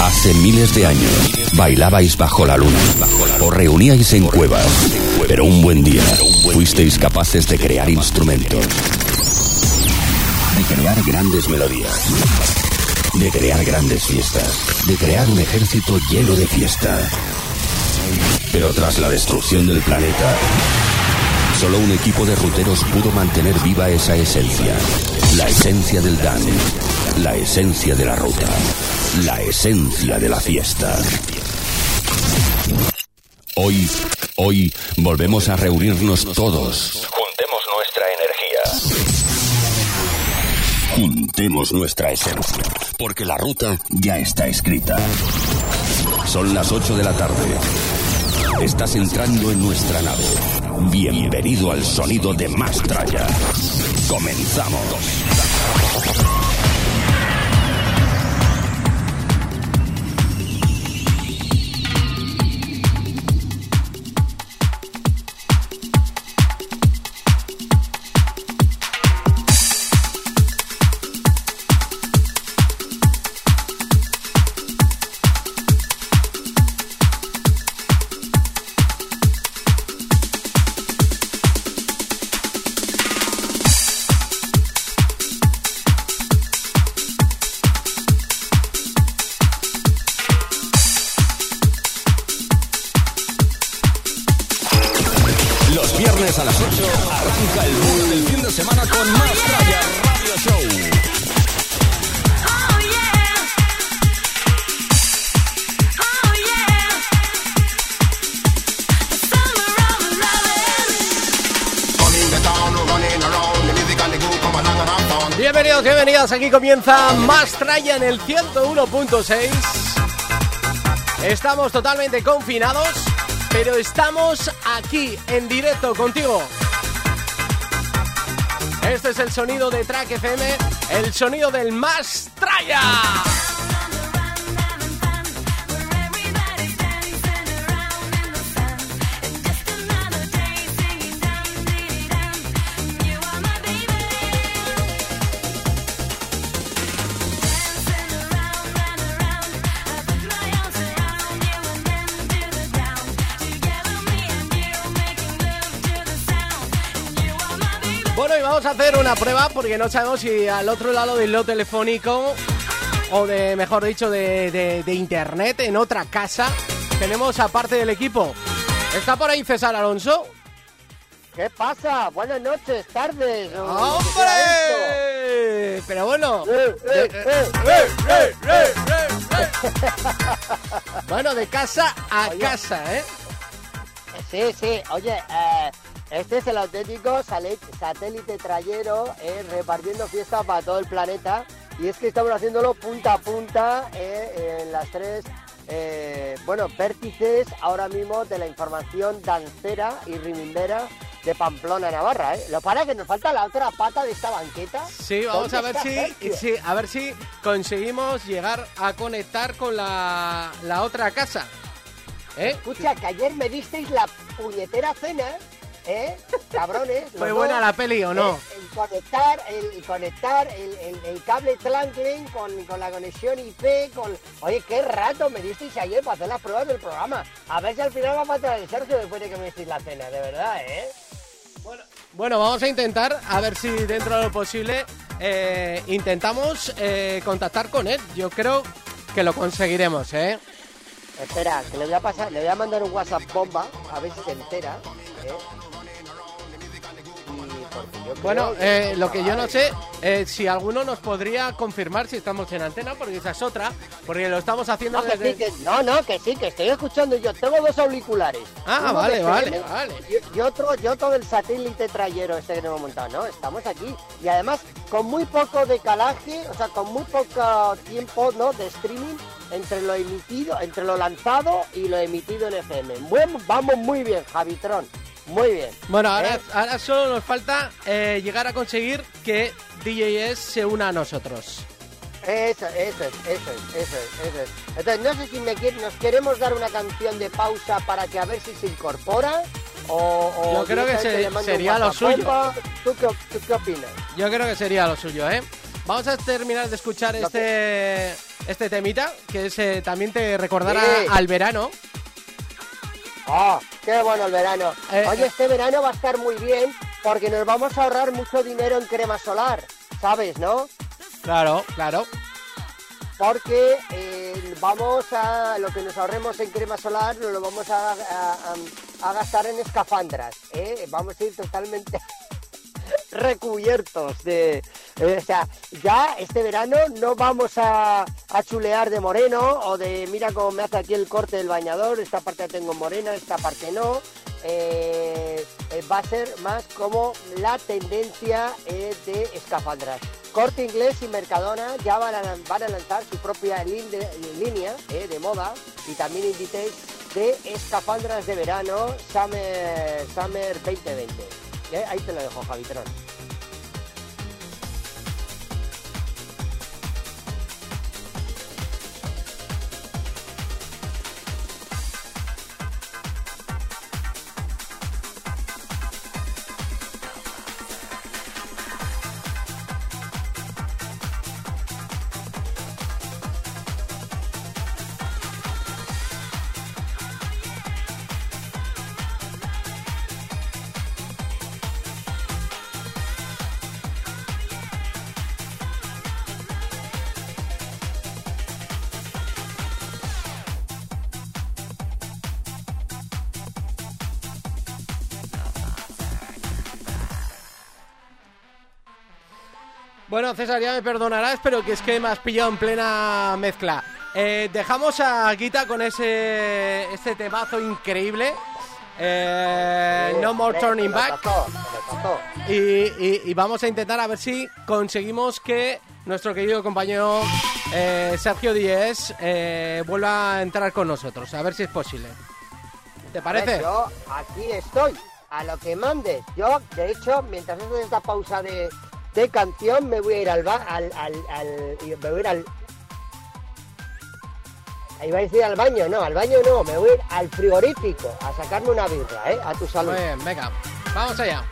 Hace miles de años bailabais bajo la luna, os reuníais en cuevas, pero un buen día fuisteis capaces de crear instrumentos, de crear grandes melodías, de crear grandes fiestas, de crear un ejército lleno de fiesta. Pero tras la destrucción del planeta, solo un equipo de ruteros pudo mantener viva esa esencia, la esencia del Dan, la esencia de la ruta, la esencia de la fiesta. Hoy, hoy volvemos a reunirnos todos. Juntemos nuestra energía. Juntemos nuestra esencia, porque la ruta ya está escrita. Son las 8 de la tarde. Estás entrando en nuestra nave. Bienvenido al sonido de Mastraya. Comenzamos. Más Traya en el 101.6. Estamos totalmente confinados, pero estamos aquí en directo contigo. Este es el sonido de Track FM, el sonido del Más Traya. Vamos a hacer una prueba porque no sabemos si al otro lado del hilo telefónico o de, mejor dicho, de, de- de internet en otra casa tenemos a parte del equipo. ¿Está por ahí César Alonso? ¿Qué pasa? Buenas noches, tardes. o- ¿qué será ¡Hombre! Pero bueno. Eh, eh, eh. Bueno, de casa a Oye. casa, ¿eh? Sí, sí. Oye, eh, este es el auténtico satélite trayero eh, repartiendo fiesta para todo el planeta. Y es que estamos haciéndolo punta a punta eh, en las tres, eh, bueno, vértices ahora mismo de la información dancera y rimimbera de Pamplona, Navarra. ¿eh? Lo para que nos falta la otra pata de esta banqueta. Sí, vamos a ¿Dónde ver si, sí, a ver si conseguimos llegar a conectar con la, la otra casa. ¿Eh? Escucha, que ayer me disteis la puñetera cena, ¿eh? Cabrones. ¿Fue buena dos, la peli o no? ¿eh? El conectar, el, el conectar el, el- el cable Tlanken con, con la conexión IP, con... Oye, qué rato me disteis ayer para hacer las pruebas del programa. A ver si al final va a matar el Sergio después de que me disteis la cena, de verdad, ¿eh? Bueno, vamos a intentar, a ver si dentro de lo posible eh, intentamos eh, contactar con él. Yo creo que lo conseguiremos, ¿eh? Espera, que le voy a pasar, le voy a mandar un WhatsApp bomba, a ver si se entera, ¿eh? Bueno, eh, lo que yo no sé es si alguno nos podría confirmar si estamos en antena, porque esa es otra, porque lo estamos haciendo No, que desde... sí, que- no, no, que sí, que estoy escuchando yo. Tengo dos auriculares. Ah, Uno vale, vale, FM vale. Y, y otro, y otro del satélite trayero este que hemos montado. No, estamos aquí. Y además, con muy poco decalaje, o sea, con muy poco tiempo, ¿no? De streaming entre lo emitido, entre lo lanzado y lo emitido en FM. Bueno, vamos muy bien, Javitron. Muy bien. Bueno, ahora, ¿Eh? ahora solo nos falta eh, llegar a conseguir que DJS se una a nosotros. Eso, eso es, eso es, eso es, eso es. Entonces, no sé si me quiere- nos queremos dar una canción de pausa para que a ver si se incorpora o... o Yo creo que se- sería lo suyo. ¿Tú qué, tú qué opinas? Yo creo que sería lo suyo, ¿eh? Vamos a terminar de escuchar este, este temita, que es, eh, también te recordará Sí. al verano. ¡Oh, qué bueno el verano! Eh, Oye, eh. este verano va a estar muy bien porque nos vamos a ahorrar mucho dinero en crema solar, ¿sabes, no? Claro, claro. Porque eh, vamos a lo que nos ahorremos en crema solar nos lo vamos a, a- a- a gastar en escafandras, ¿eh? Vamos a ir totalmente recubiertos de... eh, o sea, ya este verano no vamos a, a chulear de moreno o de mira cómo me hace aquí el corte del bañador, esta parte la tengo morena, esta parte no. Eh, eh, va a ser más como la tendencia de escafandras. Corte Inglés y Mercadona ya van a, van a lanzar su propia línea de moda y también Inditex de escafandras de verano Summer, Summer 2020. Eh, Ahí te lo dejo, Javitrón. Bueno, César, ya me perdonarás, pero que es que me has pillado en plena mezcla. Eh, dejamos a Guita con ese este temazo increíble. Eh, no more turning back. Y, vamos a intentar a ver si conseguimos que nuestro querido compañero eh, Sergio Díez vuelva a entrar con nosotros. A ver si es posible. ¿Te parece? Yo aquí estoy, a lo que mandes. Yo, de hecho, mientras haces esta pausa de, de canción, me voy a ir al, ba- al, al, me voy al... Ahí va a decir al baño, no, al baño no, me voy a ir al frigorífico a sacarme una birra, ¿eh? A tu salud. Bien, venga. Vamos allá.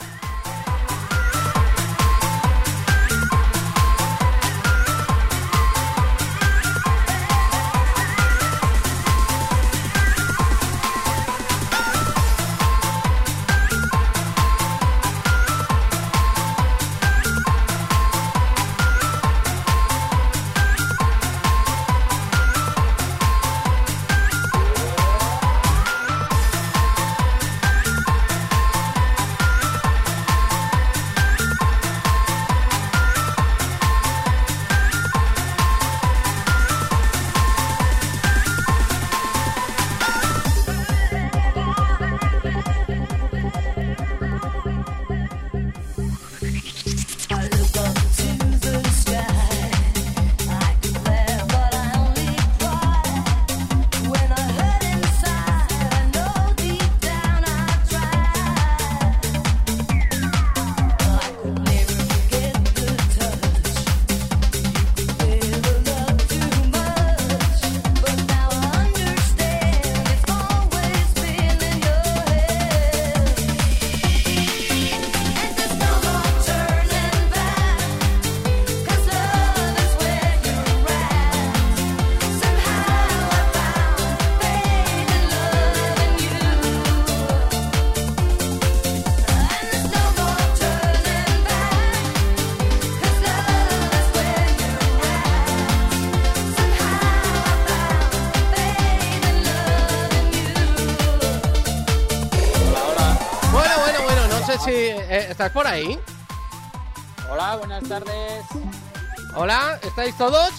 ¿Estáis todos?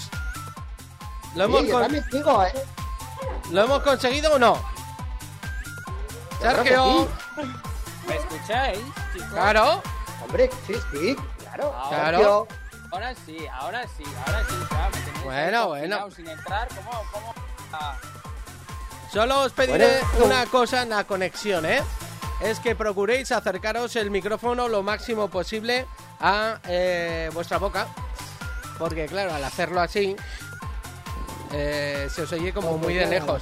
¿Lo hemos, Sí, con- sigo, ¿eh? ¿Lo hemos conseguido o no? Sergio, ¿Me escucháis, chicos? claro, Hombre, sí, sí, claro. Ahora, Claro. Ahora sí, ahora sí, ahora sí. Claro, me Bueno, bueno. Sin entrar, ¿cómo? cómo? Ah, solo os pediré Bueno. una cosa en la conexión, ¿eh? Es que procuréis acercaros el micrófono lo máximo posible a eh, vuestra boca. Porque claro, al hacerlo así, eh, se os oye como muy de lejos.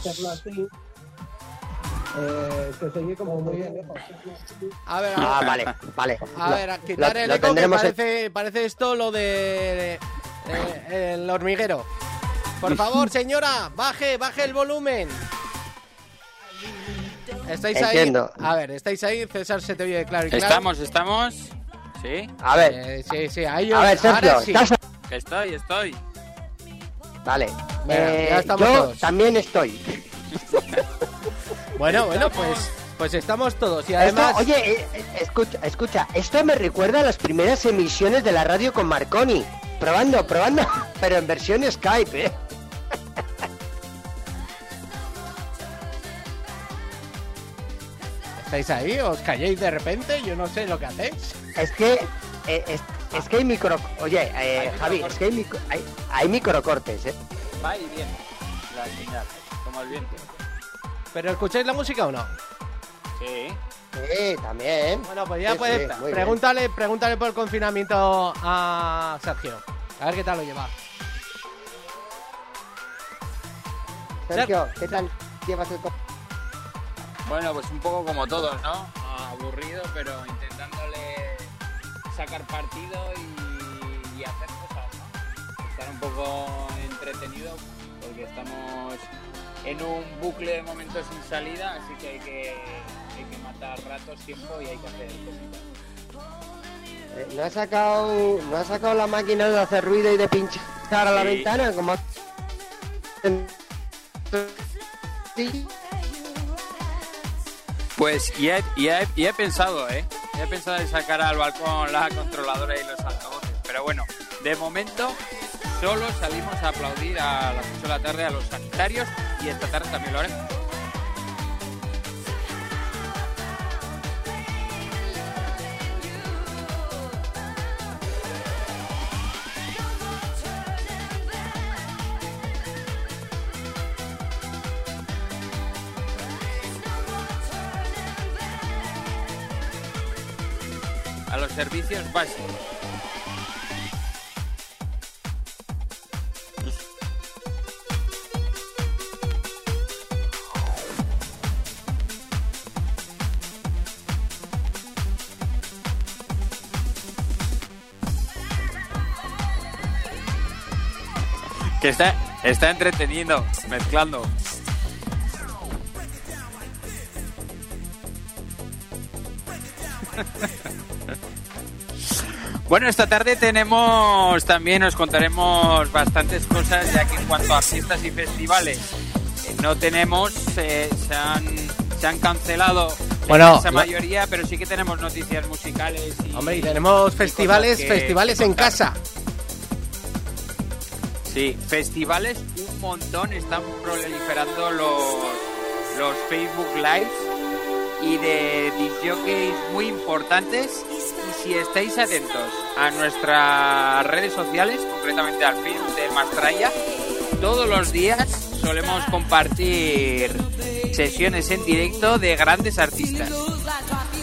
A ver, a Ah, ver, vale, vale. a Lo- ver, a quitar lo- el eco que parece, parece esto lo de eh, el hormiguero. Por favor, señora, baje, baje el volumen. ¿Estáis Entiendo. ahí? A ver, ¿estáis ahí? César se te oye claro y claro. Estamos, estamos. Sí, A ver, Eh, sí, sí, ahí a ver, os- ahora Sergio, sí. ¿estás estoy, estoy. Vale. Eh, ya estamos yo todos. también estoy. Bueno, bueno, pues, pues estamos todos. Y Esto- además, oye, eh, eh, escucha, escucha, esto me recuerda a las primeras emisiones de la radio con Marconi. Probando, probando, pero en versión Skype, ¿eh? ¿estáis ahí? ¿Os calléis de repente? Yo no sé lo que hacéis. Es que, eh, es, es que hay micro... Oye, eh, Hay Javi, microcortes. es que hay, micro- hay, hay microcortes, ¿eh? Va y viene la señal, como el viento. ¿Pero escucháis la música o no? Sí. Sí, también. Bueno, pues ya Sí, puedes. sí, muy bien. pregúntale, pregúntale por el confinamiento a Sergio. A ver qué tal lo lleva. Sergio, ¿qué tal llevas el... co- Bueno, pues un poco como todos, ¿no? Aburrido, pero intentándole sacar partido y, y hacer cosas, ¿no? Estar un poco entretenido porque estamos en un bucle de momentos sin salida, así que hay que, hay que matar ratos, tiempo y hay que hacer cositas. eh, ¿No has sacado, no has sacado la máquina de hacer ruido y de pinchar a la Sí. ventana? Como... Sí. Pues ya he, ya he- ya he pensado, ¿eh? He pensado en sacar al balcón la controladora y los altavoces. Pero bueno, de momento solo salimos a aplaudir a las 8 de la tarde a los sanitarios y esta tarde también lo haremos. Que está, está entreteniendo, mezclando. Bueno, esta tarde tenemos también, os contaremos bastantes cosas, ya que en cuanto a fiestas y festivales, eh, no tenemos, eh, se, han, se han cancelado la Bueno, la- mayoría, pero sí que tenemos noticias musicales. Y, Hombre, y tenemos y festivales, que- festivales que en casa. Sí, festivales un montón, están proliferando los, los Facebook Lives y de disjockeys muy importantes. Si estáis atentos a nuestras redes sociales, concretamente al Facebook de Mastraya, todos los días solemos compartir sesiones en directo de grandes artistas.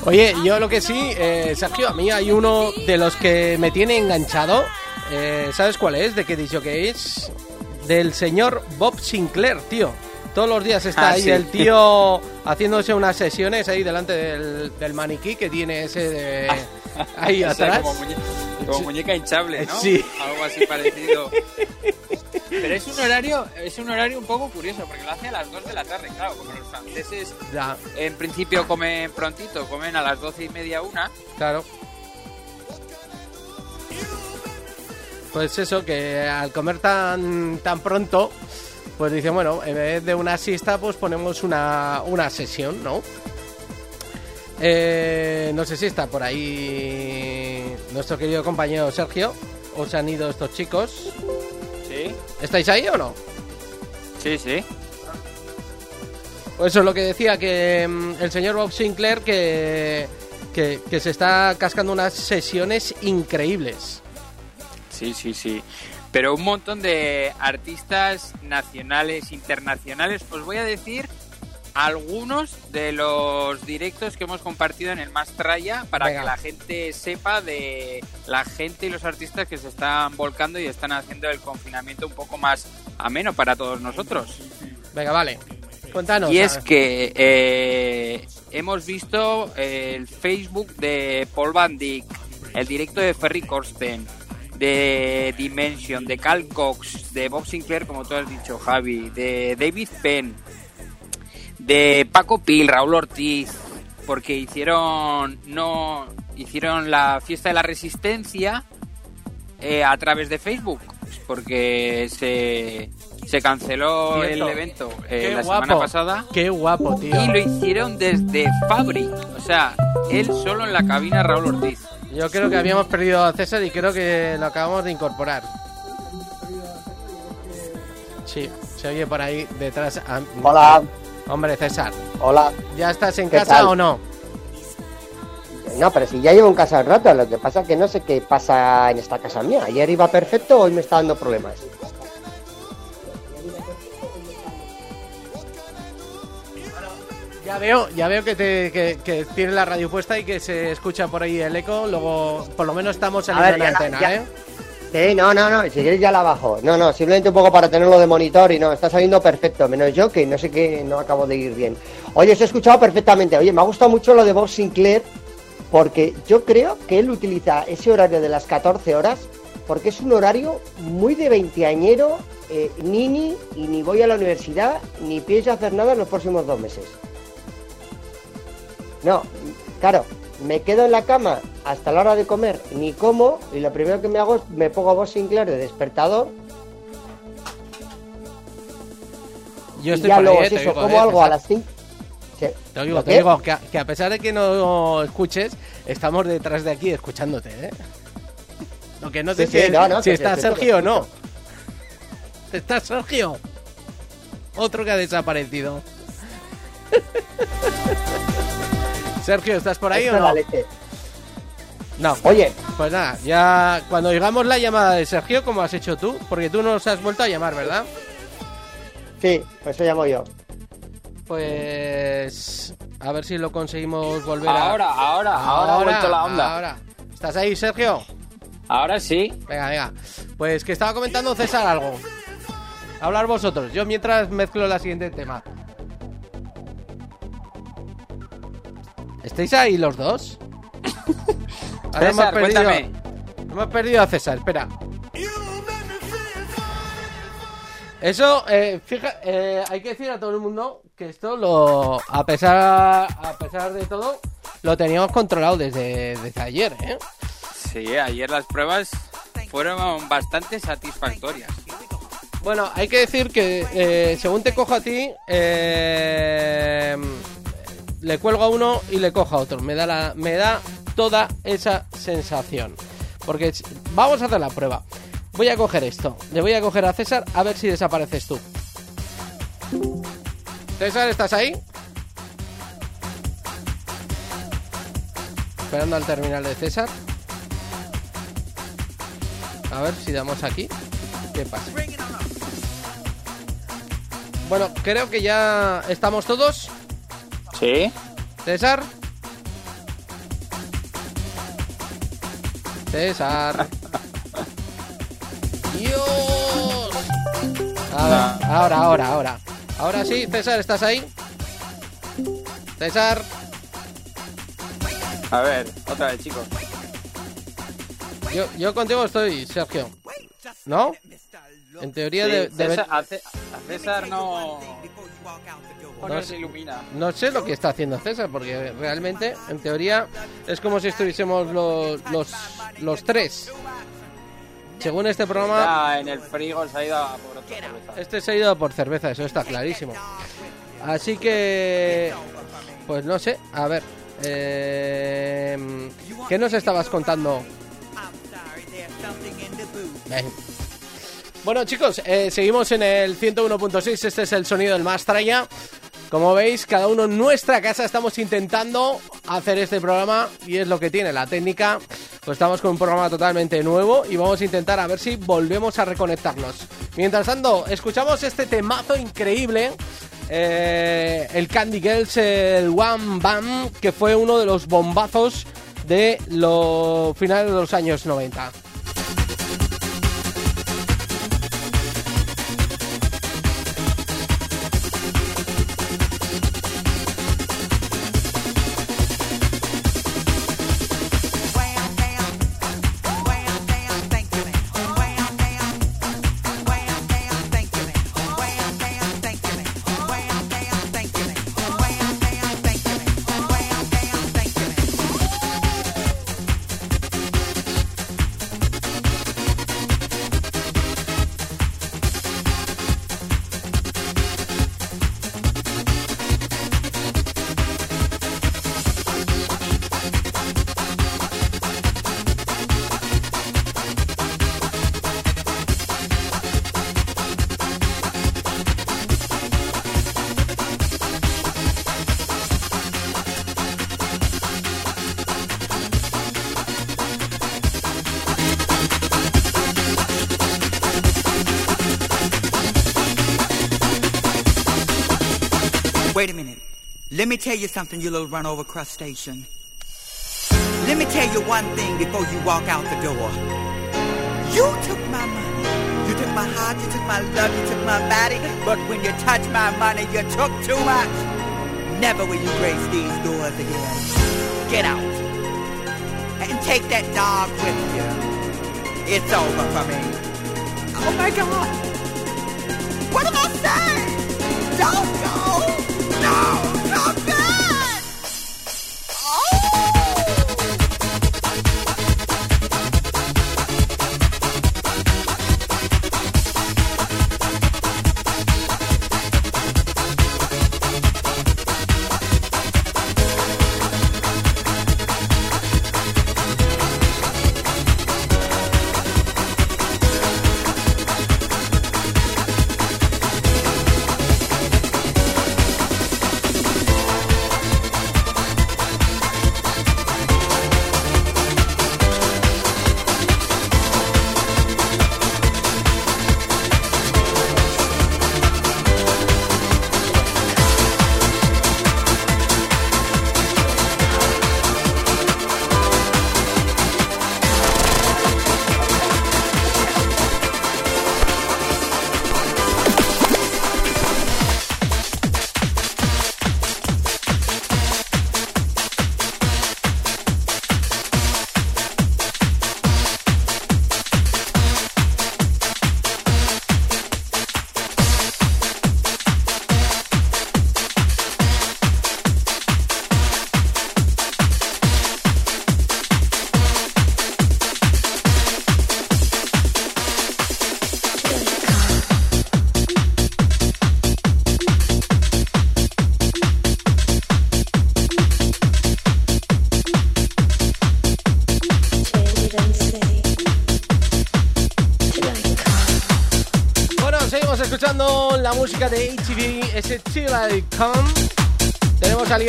Oye, yo lo que sí, eh, Sergio, a mí hay uno de los que me tiene enganchado. Eh, ¿Sabes cuál es? ¿De qué dicho que es? Del señor Bob Sinclair, tío. Todos los días está Ah, ahí sí. el tío haciéndose unas sesiones ahí delante del, del maniquí que tiene ese de ahí O sea, atrás. como, muñe- como muñeca hinchable, ¿no? Sí. Algo así parecido. Pero es un horario, es un horario un poco curioso, porque lo hace a las 2 de la tarde, claro, como los franceses Ya, en principio comen prontito, comen a las 12 y media una. claro. Pues eso, que al comer tan, tan pronto, pues dice, bueno, en vez de una siesta, pues ponemos una, una sesión, ¿no? Eh, no sé si está por ahí nuestro querido compañero Sergio. ¿O se han ido estos chicos? Sí, ¿Estáis ahí o no? sí, sí. Pues eso es lo que decía, que mm, el señor Bob Sinclair que, que, que se está cascando unas sesiones increíbles. Sí, sí, sí. Pero un montón de artistas nacionales, internacionales. Os voy a decir algunos de los directos que hemos compartido en el Mastraya para Venga. que la gente sepa de la gente y los artistas que se están volcando y están haciendo el confinamiento un poco más ameno para todos nosotros. Venga, vale. Cuéntanos. Y es que eh, hemos visto el Facebook de Paul Van Dyck, el directo de Ferry Corsten, de Dimension, de Cal Cox, de Bob Sinclair, como tú has dicho, Javi, de David Penn, de Paco Pil, Raúl Ortiz, porque hicieron no hicieron la fiesta de la resistencia eh, a través de Facebook, porque se, se canceló Cierto. el evento eh, la guapo. semana pasada Qué guapo, tío. y lo hicieron desde Fabri, o sea, él solo en la cabina Raúl Ortiz. Yo creo que habíamos perdido a César y creo que lo acabamos de incorporar. Sí, se oye por ahí detrás. a- Hola, Hombre, César, hola. ¿ya estás en ¿Qué casa tal? o no? No, pero si ya llevo en casa un rato, lo que pasa es que no sé qué pasa en esta casa mía. Ayer iba perfecto, hoy me está dando problemas. Ya veo, ya veo que, te, que, que tienes la radio puesta y que se escucha por ahí el eco. Luego, por lo menos estamos A saliendo ver, en la antena, ya- ¿eh? No, no, no, si quieres ya la bajo. No, no, simplemente un poco para tenerlo de monitor y no, está saliendo perfecto, menos yo que no sé qué, no acabo de ir bien. Oye, os he escuchado perfectamente. Oye, me ha gustado mucho lo de Bob Sinclair porque yo creo que él utiliza ese horario de las 14 horas porque es un horario muy de veinteañero, eh, ni ni, y ni voy a la universidad, ni pienso hacer nada en los próximos dos meses. No, claro, me quedo en la cama hasta la hora de comer, ni como, y lo primero que me hago es me pongo a voz Sinclair de despertador, Yo y estoy ya por ahí, luego ¿eh? si eso, como ¿eh, algo a las 5. Te digo, te digo que, a- que a pesar de que no escuches, estamos detrás de aquí escuchándote, ¿eh? Lo que no sé Sí, si, sí, no, no, si está Sergio o no. ¿Está Sergio? Otro que ha desaparecido. Sergio, ¿estás por ahí o no? No. Oye, Pues nada, ya cuando oigamos la llamada de Sergio, como has hecho tú, porque tú nos has vuelto a llamar, ¿verdad? sí, pues eso llamo yo. Pues a ver si lo conseguimos volver a... Ahora, ahora, ahora, ha vuelto la onda. Ahora. ¿Estás ahí, Sergio? Ahora sí. Venga, venga. Pues que estaba comentando César algo. Hablar vosotros. Yo mientras mezclo la siguiente tema. ¿Estáis ahí los dos? Ahora hemos César, perdido- cuéntame. Hemos perdido a César, espera. Eso, eh, fija, eh, hay que decir a todo el mundo que esto lo, a pesar, a pesar de todo, lo teníamos controlado desde, desde ayer, ¿eh? Sí, ayer las pruebas fueron bastante satisfactorias. Bueno, hay que decir que eh, según te cojo a ti, eh, le cuelgo a uno y le cojo a otro. Me da, me da toda esa sensación. Porque vamos a hacer la prueba. Voy a coger esto. Le voy a coger a César a ver si desapareces tú. César, ¿estás ahí? Esperando al terminal de César. A ver si damos aquí. ¿Qué pasa? Bueno, creo que ya estamos todos. Sí. César. César. Dios. A ver, ahora, ahora, ahora. Ahora sí, César, ¿estás ahí? César. A ver, otra vez, chicos. Yo, yo contigo estoy, Sergio. ¿No? En teoría Sí, de- debe- César- a, Cé- a César no, no No se sé. ilumina. No sé lo que está haciendo César, porque realmente, en teoría, es como si estuviésemos los, los, los tres. Según este programa, Está en el frigo, se ha ido a por otra cerveza. este se ha ido por cerveza, eso está clarísimo. Así que, pues no sé, a ver. eh, ¿Qué nos estabas contando? Bueno chicos, eh, seguimos en el 101.6, este es el sonido del Mastraya. Como veis, cada uno en nuestra casa estamos intentando hacer este programa y es lo que tiene la técnica. Pues estamos con un programa totalmente nuevo y vamos a intentar a ver si volvemos a reconectarnos. Mientras tanto, escuchamos este temazo increíble, eh, el Candy Girls, el One Bam, que fue uno de los bombazos de los finales de los años 90. Tell you something, you little run over crustacean. Let me tell you one thing before you walk out the door. You took my money. You took my heart, you took my love, you took my body. But when you touch my money, you took too much. Never will you grace these doors again. Get out. And take that dog with you. It's over for me. Oh my God. What am I saying? Don't go. No,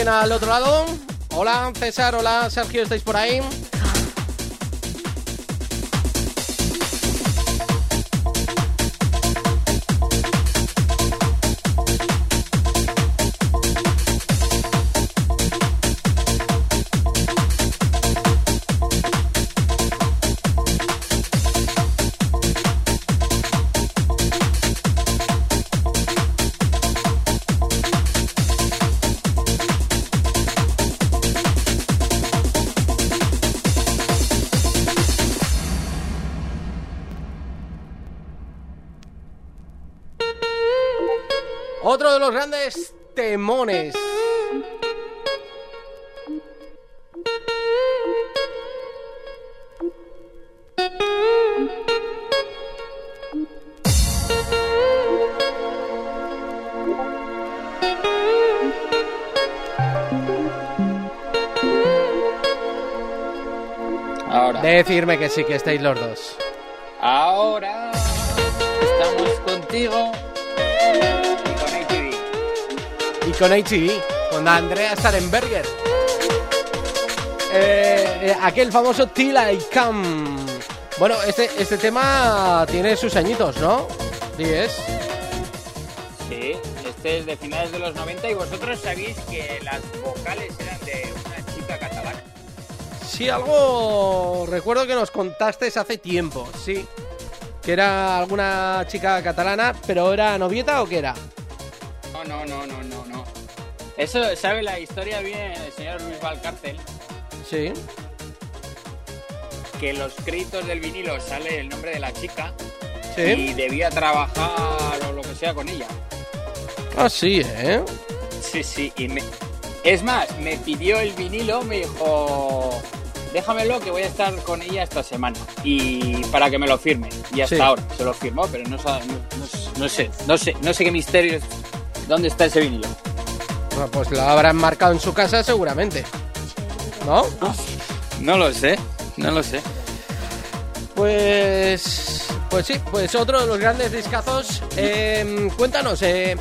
Al otro lado. Hola, César, hola, Sergio, ¿estáis por ahí? Decirme que sí, que estáis los dos. Ahora estamos contigo y con ATV. Y con HB, con Andrea Starenberger. Eh, eh, aquel famoso Till I Come. Bueno, este, este tema tiene sus añitos, ¿no? Es. Sí, este es de finales de los 90 y vosotros sabéis que las vocales eran Sí, algo recuerdo que nos contaste hace tiempo, sí. Que era alguna chica catalana, pero ¿era novieta o qué era? No, no, no, no, no, no. Eso sabe la historia bien el señor Luis Valcárcel, Sí. que en los créditos del vinilo sale el nombre de la chica Sí. y debía trabajar o lo que sea con ella. Ah, sí, ¿eh? Sí, sí, y me... Es más, me pidió el vinilo, me dijo, déjamelo que voy a estar con ella esta semana y para que me lo firme. Y hasta Sí. ahora se lo firmó, pero no, no- no- no sé, no sé, no sé qué misterio es. ¿Dónde está ese vinilo? Bueno, pues lo habrán marcado en su casa seguramente. ¿No? No lo sé, no lo sé. Pues. Pues sí, pues otro de los grandes discazos. Eh, cuéntanos, eh,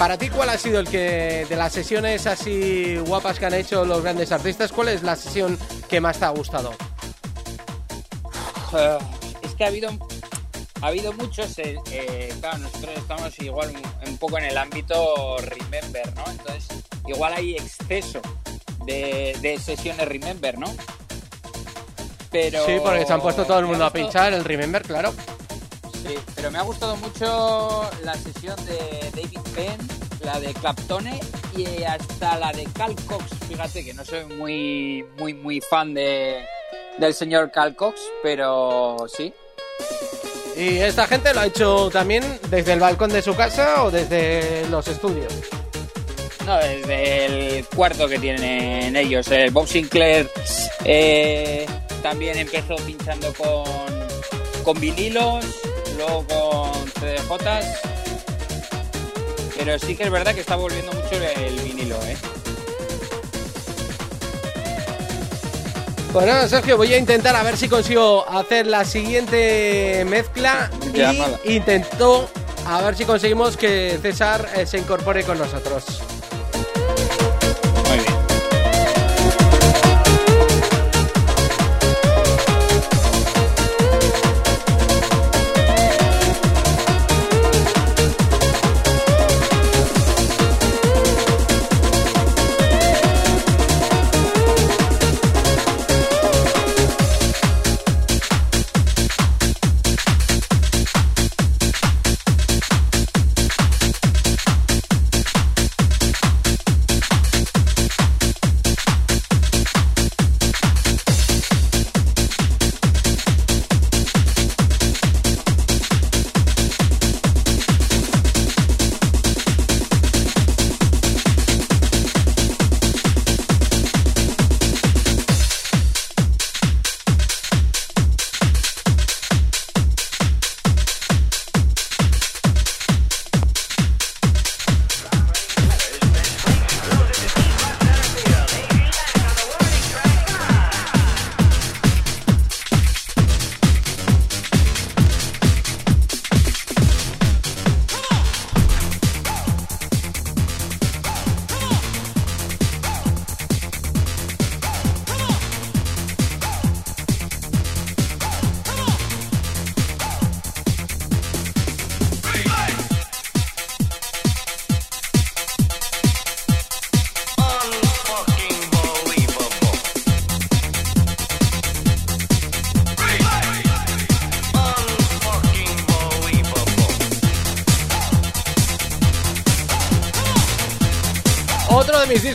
para ti, ¿cuál ha sido el que de las sesiones así guapas que han hecho los grandes artistas? ¿Cuál es la sesión que más te ha gustado? Eh, es que ha habido ha habido muchos, eh, eh, claro, nosotros estamos igual un, un poco en el ámbito Remember, ¿no? Entonces, igual hay exceso de, de sesiones Remember, ¿no? Pero... Sí, porque se han puesto todo el mundo a pinchar el Remember, claro. Sí, pero me ha gustado mucho la sesión de David Penn, la de Claptone y hasta la de Cal Cox. Fíjate que no soy muy, muy, muy fan de, del señor Cal Cox, pero sí. Y esta gente lo ha hecho también desde el balcón de su casa o desde los estudios. No, desde el cuarto que tienen ellos. El Bob Sinclair eh, también empezó pinchando con, con vinilos, luego con CDJs. Pero sí que es verdad que está volviendo mucho el vinilo, ¿eh? Pues nada, Sergio, voy a intentar a ver si consigo hacer la siguiente mezcla Llamada. y intento a ver si conseguimos que César eh, se incorpore con nosotros.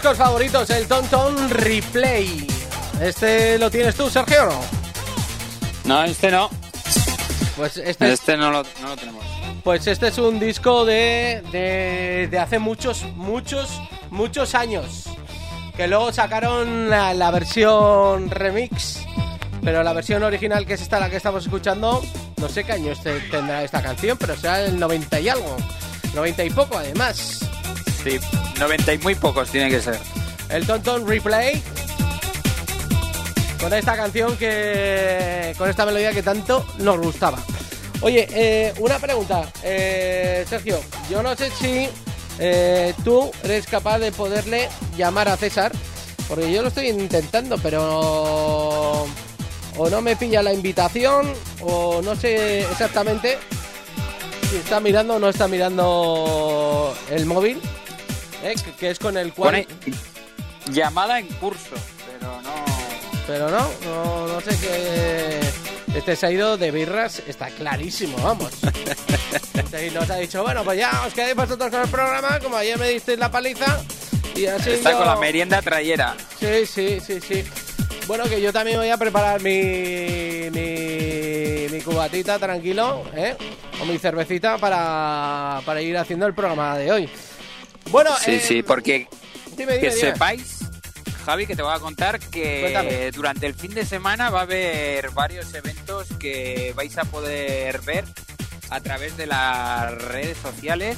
Discos favoritos, el Tonton Replay. ¿Este lo tienes tú, Sergio, no? No, este no. Pues este, es, Este no lo, no lo tenemos. pues este es un disco de, de, de hace muchos, muchos, muchos años. Que luego sacaron la, la versión remix. Pero la versión original, que es esta la que estamos escuchando, no sé qué año este- tendrá esta canción, pero será el 90 y algo. 90 y poco, además. Sí, 90 y muy pocos tiene que ser. El Tonton Replay. Con esta canción que. con esta melodía que tanto nos gustaba. Oye, eh, una pregunta, eh, Sergio. Yo no sé si eh, tú eres capaz de poderle llamar a César. Porque yo lo estoy intentando, pero. O no me pilla la invitación, o no sé exactamente si está mirando o no está mirando el móvil. Eh, que- que es con el cual. Pone llamada en curso, pero no. Pero no, no, no sé qué. Este se ha ido de birras, está clarísimo, vamos. Y nos ha dicho, bueno, pues ya os quedáis vosotros con el programa, como ayer me disteis la paliza. Y así Está yo- con la merienda trayera. Sí, sí, sí, sí. Bueno, que yo también voy a preparar mi, mi, mi cubatita tranquilo, ¿eh? O mi cervecita para, para ir haciendo el programa de hoy. Bueno, Sí, eh, sí, porque dime, que dime, sepáis, Javi, que te voy a contar que Cuéntame. durante el fin de semana va a haber varios eventos que vais a poder ver a través de las redes sociales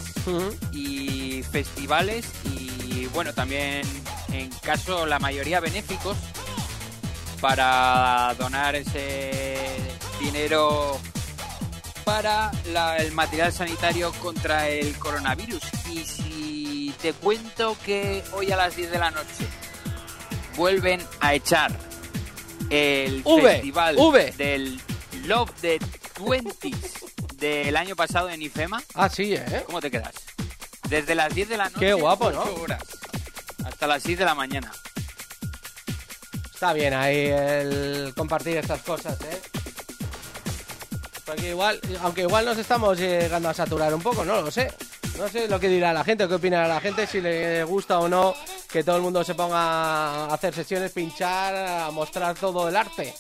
y festivales y bueno, también en caso la mayoría benéficos para donar ese dinero para la- el material sanitario contra el coronavirus. Y si te cuento que hoy a las 10 de la noche vuelven a echar el V, festival V. del Love the 20s del año pasado en IFEMA. Ah, sí, ¿eh? ¿Cómo te quedas? Desde las 10 de la noche. Qué guapo, ¿no? horas, hasta las 6 de la mañana. Está bien ahí el compartir estas cosas, ¿eh? Porque igual, aunque igual nos estamos llegando a saturar un poco, no lo sé. No sé lo que dirá la gente, qué opinará la gente, si le gusta o no que todo el mundo se ponga a hacer sesiones, pinchar, a mostrar todo el arte.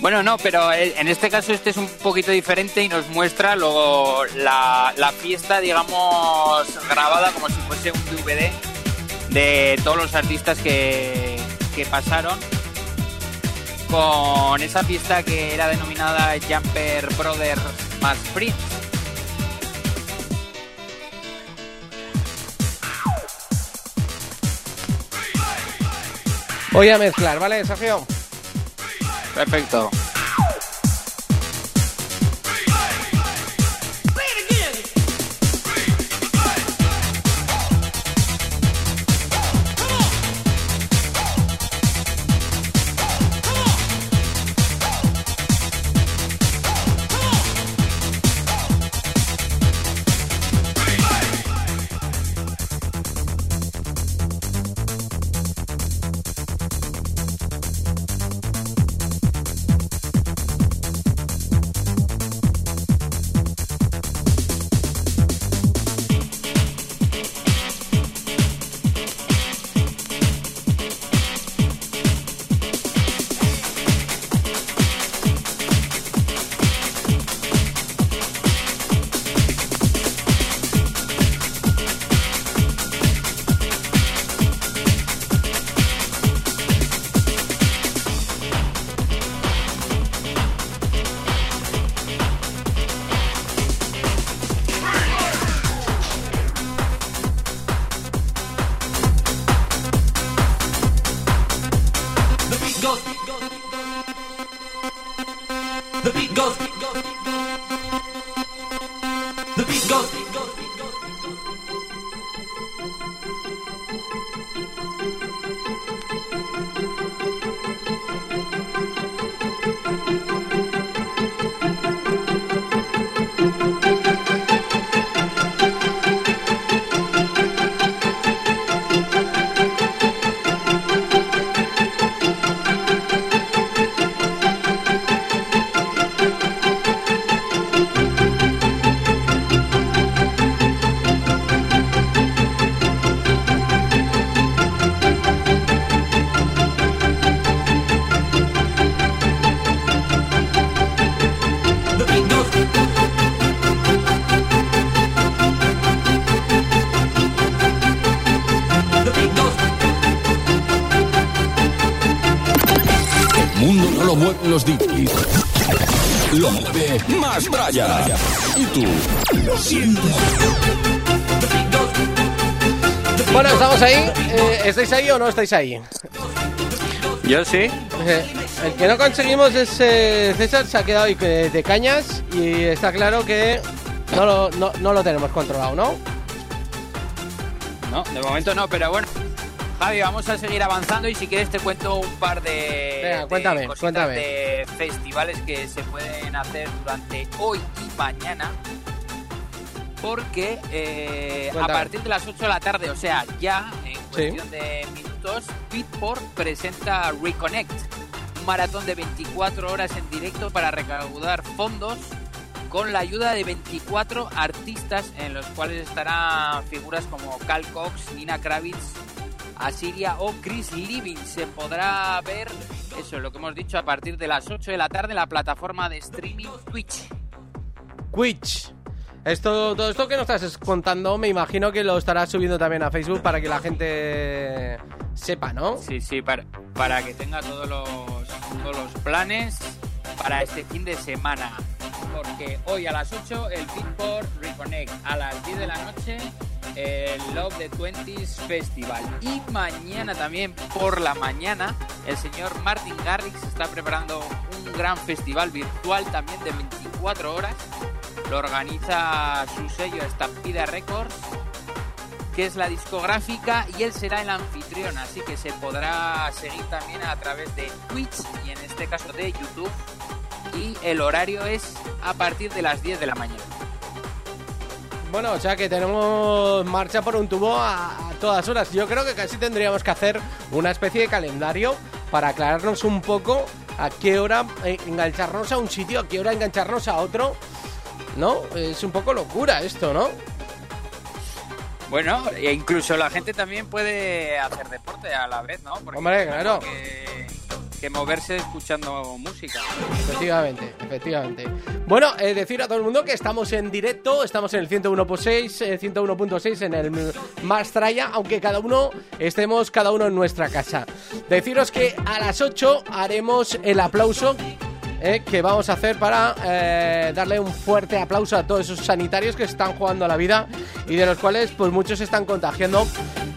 Bueno, no, pero eh, en este caso este es un poquito diferente y nos muestra luego la, fiesta, digamos, grabada como si fuese un DVD de todos los artistas que, que pasaron con esa fiesta que era denominada Jumper Brothers más Prince. Voy a mezclar, ¿vale, Sergio? Perfecto. Estamos ahí. Eh, ¿Estáis ahí o no estáis ahí? Yo sí. Eh, el que no conseguimos es eh, César, se ha quedado ahí de cañas y está claro que no lo, no, no lo tenemos controlado, ¿no? No, de momento no, pero bueno. Javi, vamos a seguir avanzando y si quieres te cuento un par de, Venga, de cuéntame, cositas cuéntame. de festivales que se pueden hacer durante hoy y mañana. Porque eh, a partir de las 8 de la tarde, o sea, ya en cuestión de minutos, Beatport presenta Reconnect, un maratón de 24 horas en directo para recaudar fondos con la ayuda de 24 artistas en los cuales estarán figuras como Cal Cox, Nina Kravitz, Asiria o Chris Living. Se podrá ver, eso, lo que hemos dicho, a partir de las 8 de la tarde en la plataforma de streaming Twitch. Twitch. Esto, todo esto que nos estás contando, me imagino que lo estarás subiendo también a Facebook para que la gente sepa, ¿no? Sí, sí, para, para que tenga todos los, todos los planes para este fin de semana. Porque hoy a las 8 el Beatport Reconnect, a las 10 de la noche el Love the Twenties Festival. Y mañana también por la mañana el señor Martin Garrix está preparando un gran festival virtual también de 24 horas. Lo organiza su sello Estampida Records que es la discográfica y él será el anfitrión, así que se podrá seguir también a través de Twitch y en este caso de YouTube. Y el horario es a partir de las 10 de la mañana. Bueno, o sea que tenemos marcha por un tubo a, todas horas. Yo creo que casi tendríamos que hacer una especie de calendario para aclararnos un poco a qué hora eh, engancharnos a un sitio, a qué hora engancharnos a otro. ¿No? Es un poco locura esto, ¿no? Bueno, e incluso la gente también puede hacer deporte a la vez, ¿no? Porque Hombre, claro. Que, que moverse escuchando música. Efectivamente, efectivamente. Bueno, eh, decir a todo el mundo que estamos en directo, estamos en el 101.6, eh, 101.6 en el Mastraya, aunque cada uno estemos cada uno en nuestra casa. Deciros que a las 8 haremos el aplauso eh, que vamos a hacer para eh, darle un fuerte aplauso a todos esos sanitarios que están jugando a la vida y de los cuales pues muchos se están contagiando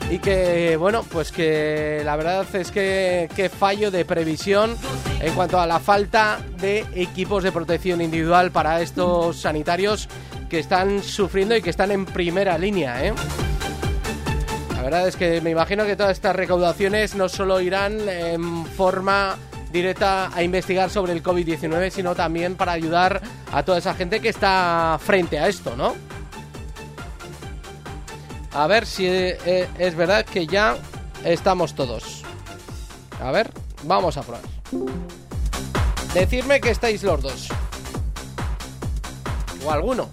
y que bueno pues que la verdad es que, que fallo de previsión en cuanto a la falta de equipos de protección individual para estos sanitarios que están sufriendo y que están en primera línea ¿eh? La verdad es que me imagino que todas estas recaudaciones no solo irán en forma directa a investigar sobre el COVID-19, sino también para ayudar a toda esa gente que está frente a esto, ¿no? A ver si eh, es verdad que ya estamos todos. A ver, vamos a probar. Decidme que estáis los dos. O alguno.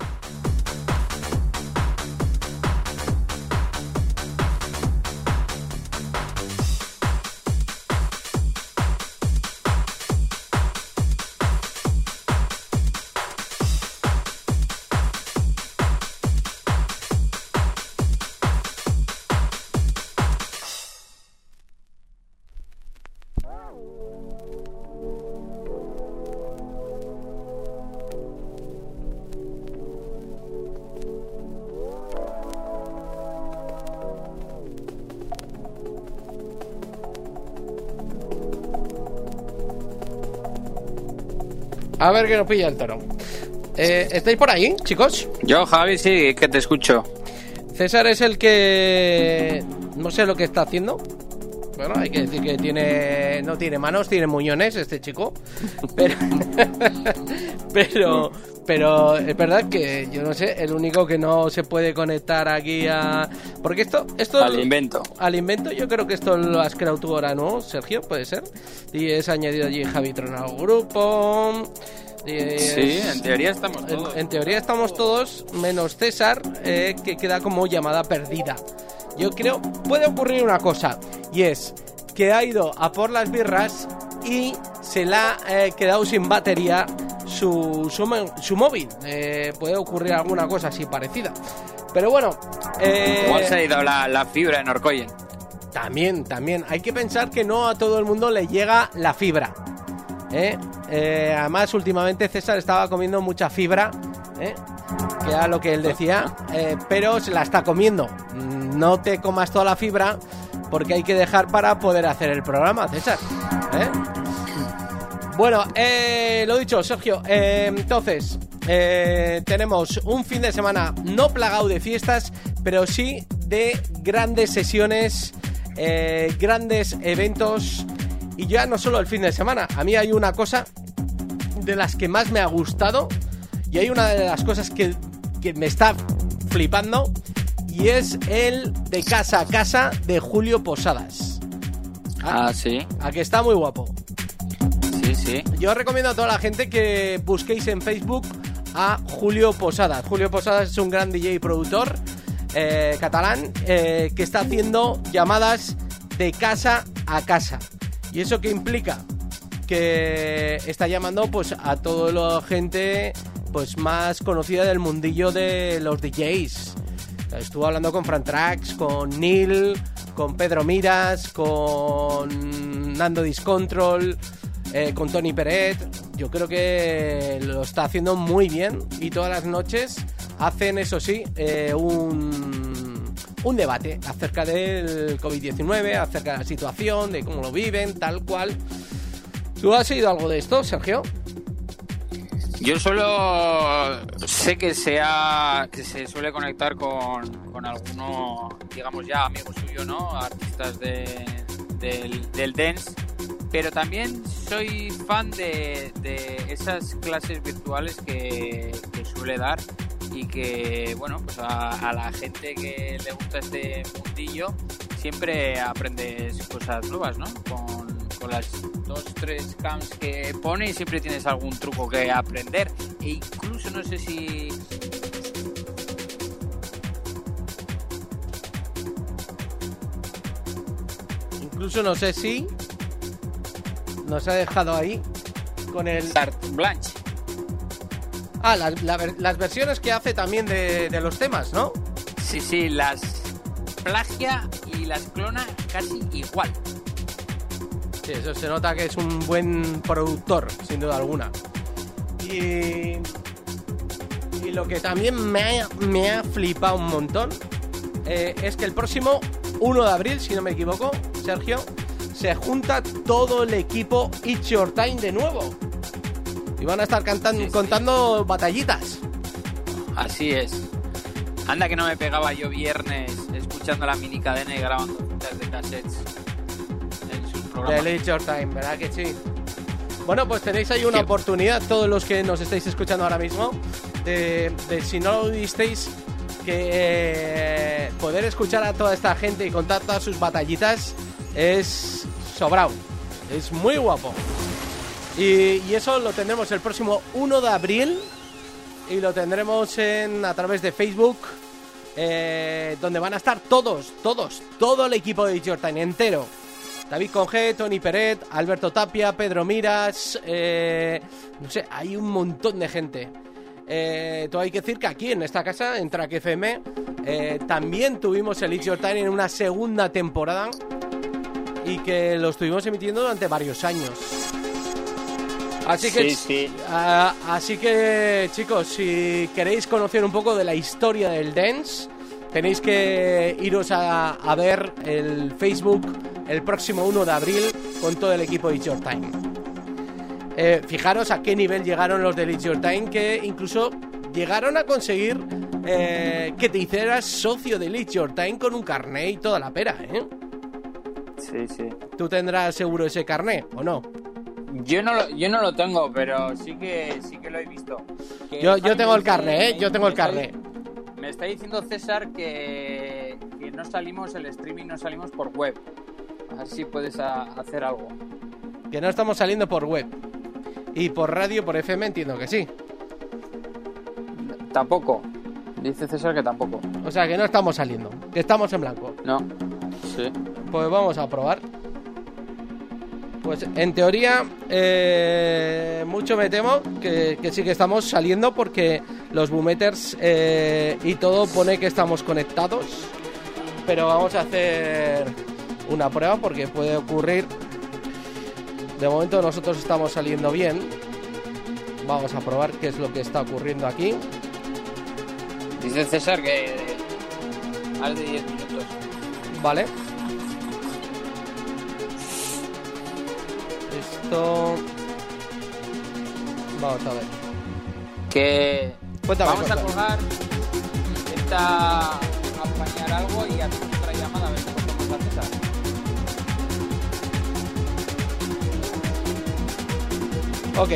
A ver que nos pilla el toro. Eh, ¿Estáis por ahí, chicos? Yo, Javi, sí, que te escucho. César es el que no sé lo que está haciendo. Bueno, hay que decir que tiene no tiene manos, tiene muñones este chico. Pero pero pero es verdad que yo no sé, el único que no se puede conectar aquí a porque esto esto Al invento. al invento yo creo que esto lo has creado tú ahora, ¿no? Sergio, puede ser. Y es añadido allí Javi Tron al grupo. Es- Sí, en teoría estamos todos. en teoría estamos todos, menos César, eh, que queda como llamada perdida. Yo creo, puede ocurrir una cosa, y es que ha ido a por las birras y se le ha eh, quedado sin batería su, su, móvil. Eh, puede ocurrir alguna cosa así parecida. Pero bueno, eh, se ha ido la, la fibra en Orcoyen. también, también. Hay que pensar que no a todo el mundo le llega la fibra. ¿eh? Eh, además, últimamente César estaba comiendo mucha fibra, ¿eh? que era lo que él decía, pero se la está comiendo. Mm, No te comas toda la fibra porque hay que dejar para poder hacer el programa, César. Bueno, eh, lo dicho, Sergio. eh, entonces, eh, tenemos un fin de semana no plagado de fiestas, pero sí de grandes sesiones, eh, grandes eventos. Y ya no solo el fin de semana. A mí hay una cosa de las que más me ha gustado. Y hay una de las cosas que, que me está flipando. Y es el de casa a casa de Julio Posadas. Ah, sí, A que está muy guapo. Sí, sí. Yo recomiendo a toda la gente que busquéis en Facebook a Julio Posadas. Julio Posadas es un gran DJ productor eh, catalán eh, que está haciendo llamadas de casa a casa. ¿Y eso qué implica? Que está llamando pues a toda la gente pues más conocida del mundillo de los DJs. Estuvo hablando con Fran Trax, con Neil, con Pedro Miras, con Nando Discontrol, eh, con Tony Peret. Yo creo que lo está haciendo muy bien y todas las noches hacen, eso sí, eh, un, un debate acerca del COVID-19, acerca de la situación, de cómo lo viven, tal cual. ¿Tú has oído algo de esto, Sergio? Yo solo sé que se, que se suele conectar con, con alguno, digamos ya amigo suyo, ¿no? Artistas de, del, del dance Pero también soy fan de, de esas clases virtuales que, suele dar y que, bueno, pues a, la gente que le gusta este mundillo siempre aprendes cosas nuevas, ¿no? Con, con las dos, tres cams que pone siempre tienes algún truco que aprender. E incluso no sé si Incluso no sé si nos ha dejado ahí con el... Carte Blanche. Ah, la- las versiones que hace también de, de los temas, ¿no? Sí, sí, las plagia y las clona casi igual. Sí, eso se nota que es un buen productor, sin duda alguna. Y, y lo que también me ha, me ha flipado un montón eh, es que el próximo 1 de abril, si no me equivoco, Sergio, se junta todo el equipo It's Your Time de nuevo. Y van a estar cantan- Sí, sí. contando batallitas. Así es. Anda que no me pegaba yo viernes escuchando la mini cadena y grabando cintas de cassettes en sus programas. Del It's Your Time, ¿verdad que sí? Bueno, pues tenéis ahí una Sí. oportunidad, todos los que nos estáis escuchando ahora mismo, de, de si no lo visteis, que eh, poder escuchar a toda esta gente y contar todas sus batallitas es sobrado. Es muy guapo. Y, eso lo tendremos el próximo 1 de abril y lo tendremos en, a través de Facebook, eh, donde van a estar todos, todos, todo el equipo de Time entero. David Conge, Tony Peret, Alberto Tapia, Pedro Miras, eh, no sé, hay un montón de gente. Eh, todo hay que decir que aquí en esta casa, en Track FM, eh, también tuvimos el It's Your Time en una segunda temporada y que lo estuvimos emitiendo durante varios años. Así que, Sí, sí. así que chicos, si queréis conocer un poco de la historia del dance, tenéis que iros a, a ver el Facebook el próximo 1 de abril con todo el equipo de It's Your Time. Eh, fijaros a qué nivel llegaron los de It's Your Time, que incluso llegaron a conseguir eh, que te hicieras socio de It's Your Time con un carné y toda la pera, ¿eh? Sí, sí. ¿Tú tendrás seguro ese carné o no? Yo no lo, yo no lo tengo, pero sí que sí que lo he visto. Que Yo, yo Jaime tengo el carné, ¿eh? Yo tengo el carné. Me está diciendo César que, que no salimos, el streaming no salimos por web. Así puedes a- hacer algo. Que no estamos saliendo por web. Y por radio, por FM, entiendo que sí. Tampoco. Dice César que tampoco. O sea, que no estamos saliendo. Que estamos en blanco. No. Sí. Pues vamos a probar. Pues en teoría, eh, mucho me temo que, que sí que estamos saliendo porque los boometers eh, y todo pone que estamos conectados. Pero vamos a hacer una prueba porque puede ocurrir. De momento nosotros estamos saliendo bien. Vamos a probar qué es lo que está ocurriendo aquí. Dice César que más de 10 minutos. Vale. Esto. Vamos a ver. Que Cuéntame, vamos a cuéntame. colgar. Intenta apañar algo y hacer otra llamada a ver si cogemos a César. Ok.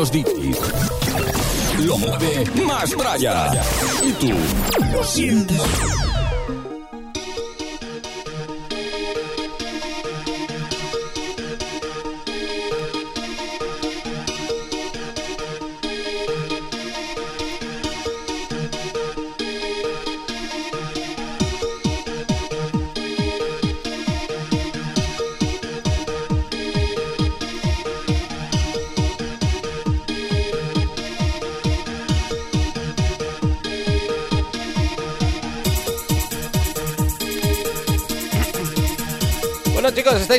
Los DJs. Lo mueve más Traya. Y tú lo sientes.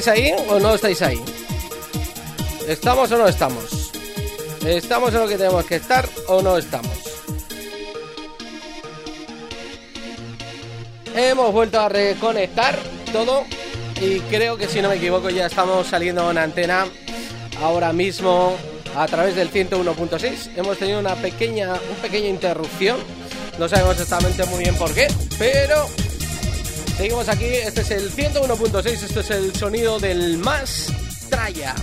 ¿Estáis ahí o no estáis ahí? ¿Estamos o no estamos? ¿Estamos en lo que tenemos que estar o no estamos? Hemos vuelto a reconectar todo y creo que si no me equivoco ya estamos saliendo en antena ahora mismo a través del 101.6. Hemos tenido una pequeña, una pequeña interrupción. No sabemos exactamente muy bien por qué, pero Seguimos aquí, este es el 101.6, esto es el sonido del más traya.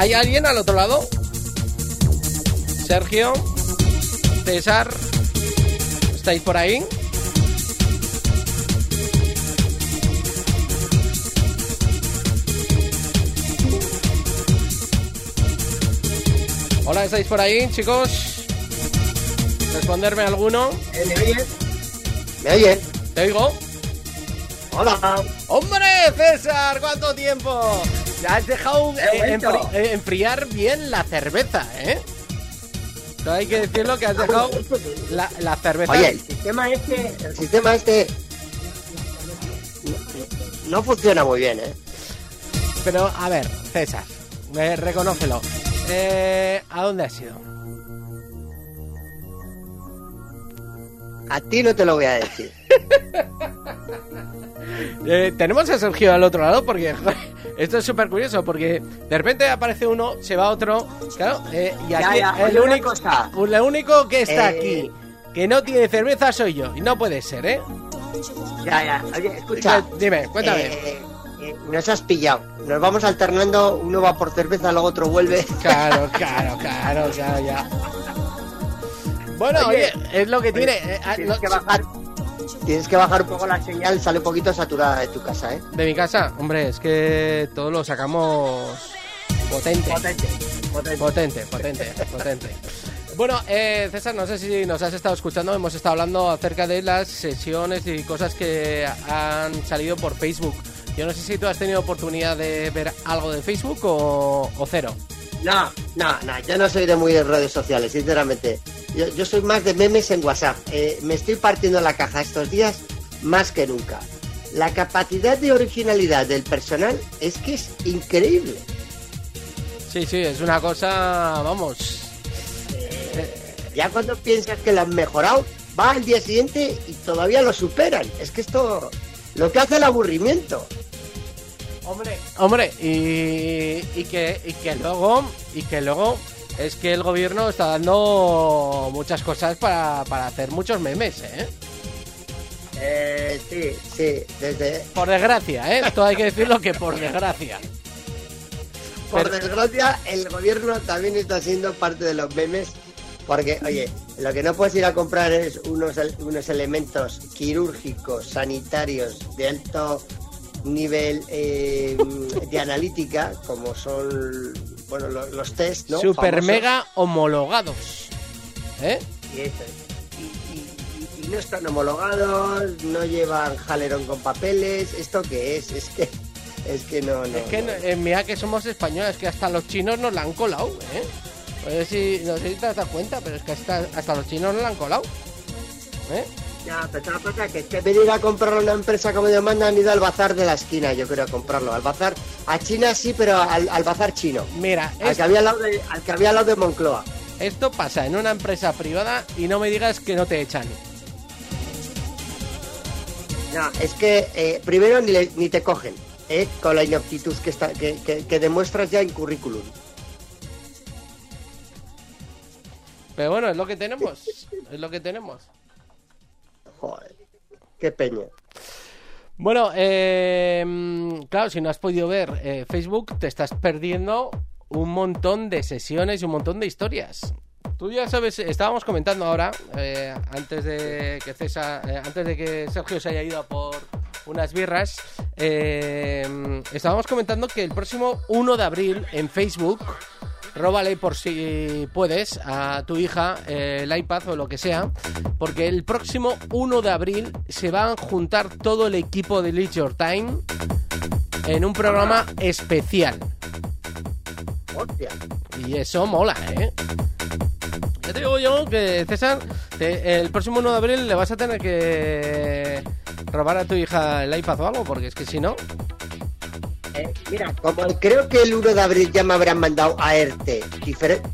¿Hay alguien al otro lado? Sergio, César, ¿estáis por ahí? Hola, ¿estáis por ahí, chicos? ¿Responderme alguno? ¿Me oyen? ¿Me oyen? ¿Te oigo? Hola. ¡Hombre, César! ¿Cuánto tiempo? Has dejado eh, enfri- eh, enfriar bien la cerveza, ¿eh? Todo hay que decirlo que has dejado la, la cerveza. Oye, el sistema este, el sistema este no funciona muy bien, ¿eh? Pero, a ver, César, eh, reconócelo. Eh, ¿A dónde has ido? A ti no te lo voy a decir. Eh, tenemos a Sergio al otro lado porque esto es súper curioso porque de repente aparece uno, se va otro, claro, eh, y aquí ya, el, único, cosa. el único que está Eh, aquí que no tiene cerveza soy yo y no puede ser, ¿eh? Ya, ya. Oye, escucha. Dime, cuéntame. Eh, eh, nos has pillado. Nos vamos alternando, uno va por cerveza, luego otro vuelve. Claro, claro, claro, claro, ya. Bueno, Oye, oye, es lo que tiene. ah, Tienes no- que bajar. Tienes que bajar un poco la señal, sale un poquito saturada de tu casa, ¿eh? De mi casa, hombre, es que todo lo sacamos potente. Potente, potente. Potente, potente, potente. Bueno, eh, César, no sé si nos has estado escuchando, hemos estado hablando acerca de las sesiones y cosas que han salido por Facebook. Yo no sé si tú has tenido oportunidad de ver algo de Facebook o, o cero. No, no, no, yo no soy de muy de redes sociales, sinceramente. Yo, yo soy más de memes en WhatsApp. Eh, me estoy partiendo la caja estos días más que nunca. La capacidad de originalidad del personal es que es increíble. Sí, sí, es una cosa, vamos. Ya cuando piensas que lo han mejorado, va al día siguiente y todavía lo superan. Es que esto, lo que hace el aburrimiento. Hombre, hombre, y, y que y que luego y que luego es que el gobierno está dando muchas cosas para, para hacer muchos memes, ¿eh? Eh, sí, sí, desde... Por desgracia, ¿eh? Todo hay que decirlo que por desgracia. Por Pero- desgracia, el gobierno también está siendo parte de los memes. Porque, oye, lo que no puedes ir a comprar es unos, unos elementos quirúrgicos, sanitarios, de alto nivel eh, de analítica, como son bueno, los, los test, ¿no? Super Famosos. mega homologados. ¿Eh? Y, eso es. Y- y- y- y no están homologados, no llevan jalerón con papeles. ¿Esto qué es? Es que, es que no, no. es que no. no- eh, mira que somos españoles, que hasta los chinos nos la han colado, ¿eh? No sé si, no sé si te has dado cuenta, pero es que hasta, hasta los chinos nos la han colado. ¿Eh? Ya, pero ¿sabes lo que es que venir a comprarlo a una empresa como Dios manda han ido al bazar de la esquina, yo creo, a comprarlo. Al bazar, a China sí, pero al, al bazar chino. Mira, Al que, había al, lado de, al que había al lado de Moncloa. esto pasa en una empresa privada y no me digas que no te echan. No, es que eh, primero ni, le- ni te cogen, ¿eh? Con la ineptitud que, está, que, que- que demuestras ya en currículum. Pero bueno, es lo que tenemos. Es lo que tenemos. Joder, qué peña. Bueno, mm, claro, si no has podido ver eh, Facebook, te estás perdiendo un montón de sesiones y un montón de historias. Tú ya sabes, estábamos comentando ahora, eh, antes de que César, eh, antes de que Sergio se haya ido a por unas birras, mm, estábamos comentando que el próximo 1 de abril en Facebook, róbale por si puedes a tu hija eh, el iPad o lo que sea, porque el próximo 1 de abril se van a juntar todo el equipo de Leisure Time en un programa especial. Hostia. Y eso mola, ¿eh? Ya te digo yo que, César, te- el próximo 1 de abril le vas a tener que robar a tu hija el iPad o algo, porque es que si no... Eh, mira, como creo que el 1 de abril ya me habrán mandado a ERTE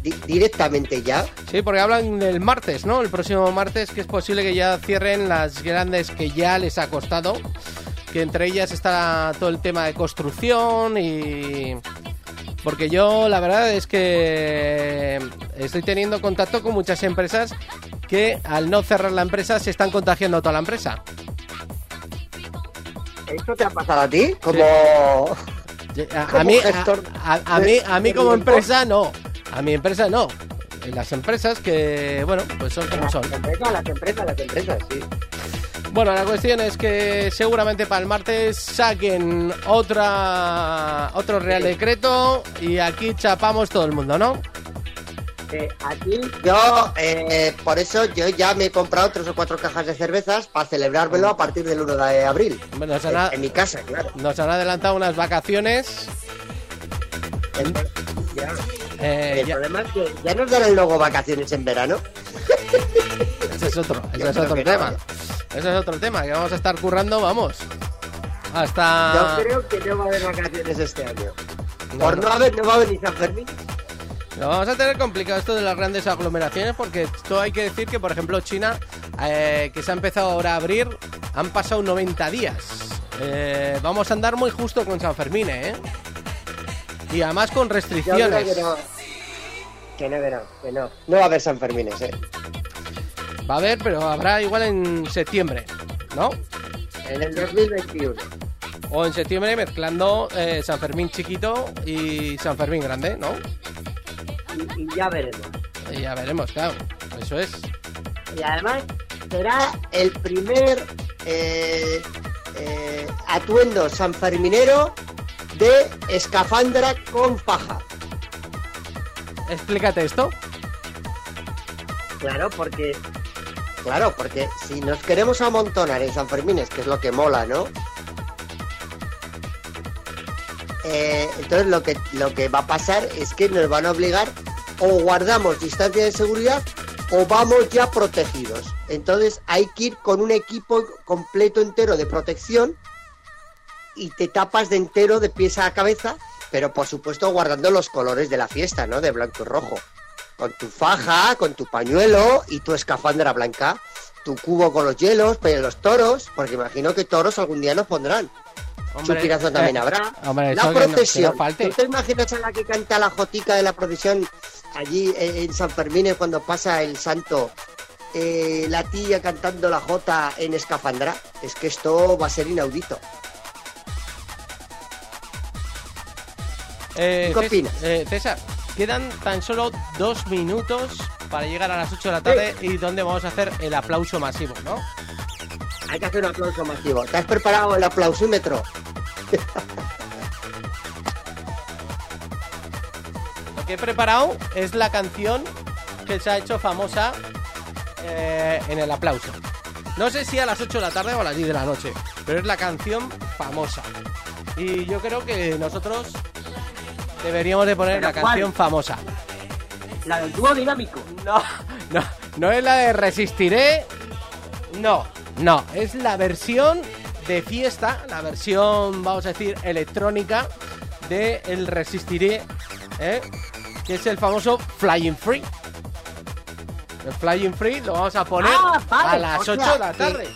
di- directamente ya. Sí, porque hablan del martes, ¿no? El próximo martes, que es posible que ya cierren las grandes que ya les ha costado. Que entre ellas está todo el tema de construcción y. Porque yo, la verdad es que estoy teniendo contacto con muchas empresas que al no cerrar la empresa se están contagiando a toda la empresa. ¿Esto te ha pasado a ti? Como... A, a Como mí, a, gestor a- a de- mí, a mí como empresa no. A mi empresa no. Las empresas que, bueno, pues son como son. Las empresas, las empresas, las empresas, sí. Bueno, la cuestión es que seguramente para el martes saquen otra otro Real Decreto y aquí chapamos todo el mundo, ¿no? Eh, aquí yo, eh, por eso yo ya me he comprado tres o cuatro cajas de cervezas para celebrármelo a partir del 1 de abril. Nos En, han, en mi casa, claro. nos han adelantado unas vacaciones. El, ya, eh, el ya- problema es que ya nos darán luego vacaciones en verano. ese es otro, ese Yo es otro no, tema. ¿eh? Ese es otro tema, que vamos a estar currando, vamos. Hasta... Yo creo que no va a haber vacaciones este año. No, Por no. no haber, no va a haber ni San Fermín. Lo vamos a tener complicado esto de las grandes aglomeraciones porque esto hay que decir que, por ejemplo, China, eh, que se ha empezado ahora a abrir, han pasado 90 días. Eh, vamos a andar muy justo con San Fermín, ¿eh? Y además con restricciones. que no. Que no, que no, que no. No va a haber San Fermines, eh. Va a haber, pero habrá igual en septiembre, ¿no? En el 2021. O en septiembre mezclando eh, San Fermín chiquito y San Fermín grande, ¿no? Y, y ya veremos. Y ya veremos, claro. Eso es. Y además será el primer eh, eh, atuendo sanferminero de escafandra con paja. Explícate esto. Claro, porque. Claro, porque si nos queremos amontonar en San Fermines, que es lo que mola, ¿no? Eh, entonces lo que, lo que va a pasar es que nos van a obligar o guardamos distancia de seguridad o vamos ya protegidos. Entonces hay que ir con un equipo completo entero de protección y te tapas de entero de pies a cabeza, pero por supuesto guardando los colores de la fiesta, ¿no? De blanco y rojo. Con tu faja, con tu pañuelo y tu escafandra blanca, tu cubo con los hielos, pero los toros, porque imagino que toros algún día nos pondrán. Hombre, Chupinazo también eh, habrá. hombre, la que no- no procesión. ¿Tú te imaginas a la que canta la jotica de la procesión allí eh, en San Fermín cuando pasa el santo? eh, la tía cantando la jota en escafandra. Es que esto va a ser inaudito. Eh, ¿Qué opinas? eh, César, quedan tan solo dos minutos para llegar a las 8 de la tarde y donde vamos a hacer el aplauso masivo, ¿no? Hay que hacer un aplauso masivo. ¿Te has preparado el aplausímetro? Lo que he preparado es la canción que se ha hecho famosa eh, en el aplauso. No sé si a las 8 de la tarde o a las 10 de la noche, pero es la canción famosa. Y yo creo que nosotros deberíamos de poner ¿Pero la cuál? canción famosa. La del dúo dinámico. No, no, no es la de Resistiré. No. No, es la versión de fiesta, la versión, vamos a decir, electrónica de El Resistiré, ¿eh? que es el famoso Flying Free. El Flying Free lo vamos a poner Ah, vale, a las o 8 sea, de la que- tarde.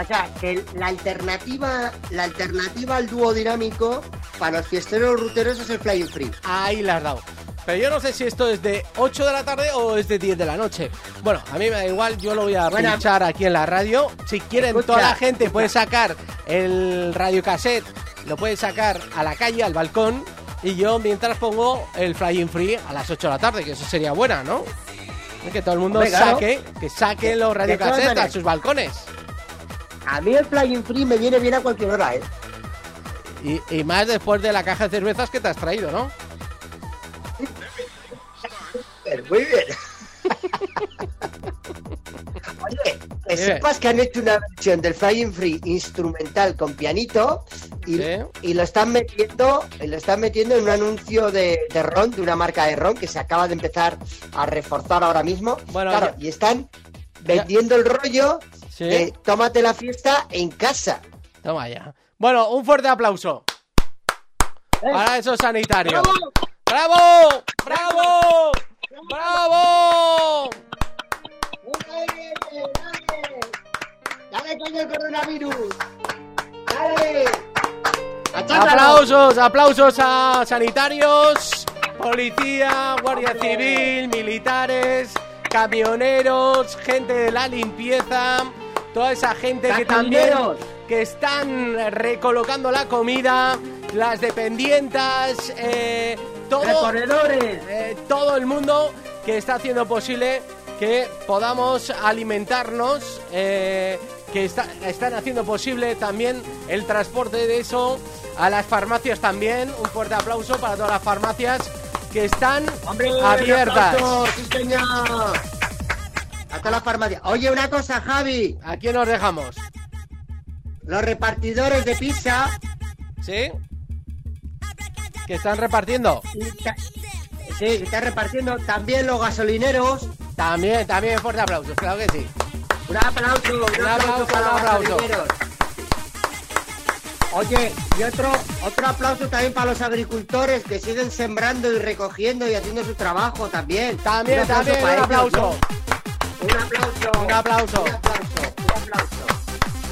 O sea, que la alternativa, la alternativa al dúo dinámico para los fiesteros ruteros es el Flying Free. Ahí la has dado. Pero yo no sé si esto es de 8 de la tarde o es de 10 de la noche. Bueno, a mí me da igual, yo lo voy a Bueno, pinchar aquí en la radio. Si quieren, escucha, toda la gente escucha. puede sacar el radiocassette, lo puede sacar a la calle, al balcón. Y yo mientras pongo el Flying Free a las 8 de la tarde, que eso sería buena, ¿no? Que todo el mundo Hombre, claro. saque, que saque los De todas radiocassettes a sus balcones. A mí el Flying Free me viene bien a cualquier hora, ¿eh? Y, y más después de la caja de cervezas que te has traído, ¿no? Muy bien. Oye, que sepas que han hecho una versión del Flying Free instrumental con pianito y, lo están metiendo y lo están metiendo en un anuncio de, de ron, de una marca de ron que se acaba de empezar a reforzar ahora mismo. Bueno, claro, ya- y están vendiendo el rollo Sí. de tómate la fiesta en casa. Toma ya. Bueno, un fuerte aplauso ¿Eh? para esos sanitarios. ¡Bravo! ¡Bravo! ¡Bravo! ¡Dale, coño, el coronavirus! ¡Dale! Aplausos, aplausos a sanitarios, policía, guardia civil, militares, camioneros, gente de la limpieza, toda esa gente que también que están recolocando la comida, las dependientas, eh, todo, ¡Recorredores! eh, todo el mundo que está haciendo posible que podamos alimentarnos, eh, que está- están haciendo posible también el transporte de eso a las farmacias también. Un fuerte aplauso para todas las farmacias que están ¡Hombre, abiertas. aplauso! ¡Sí, señor! Hasta la farmacia. Oye, una cosa, Javi. ¿A quién nos dejamos? Los repartidores de pizza. ¿Sí? Que están repartiendo. Sí, están repartiendo. También los gasolineros. También, también fuerte aplauso, claro que sí. Un aplauso, un, aplauso, aplauso para un los aplauso. gasolineros. Oye, y otro, otro aplauso también para los agricultores que siguen sembrando y recogiendo y haciendo su trabajo también. También, Un aplauso también, un ellos, aplauso. ¿no? Un aplauso. Un aplauso. Un aplauso. Un aplauso.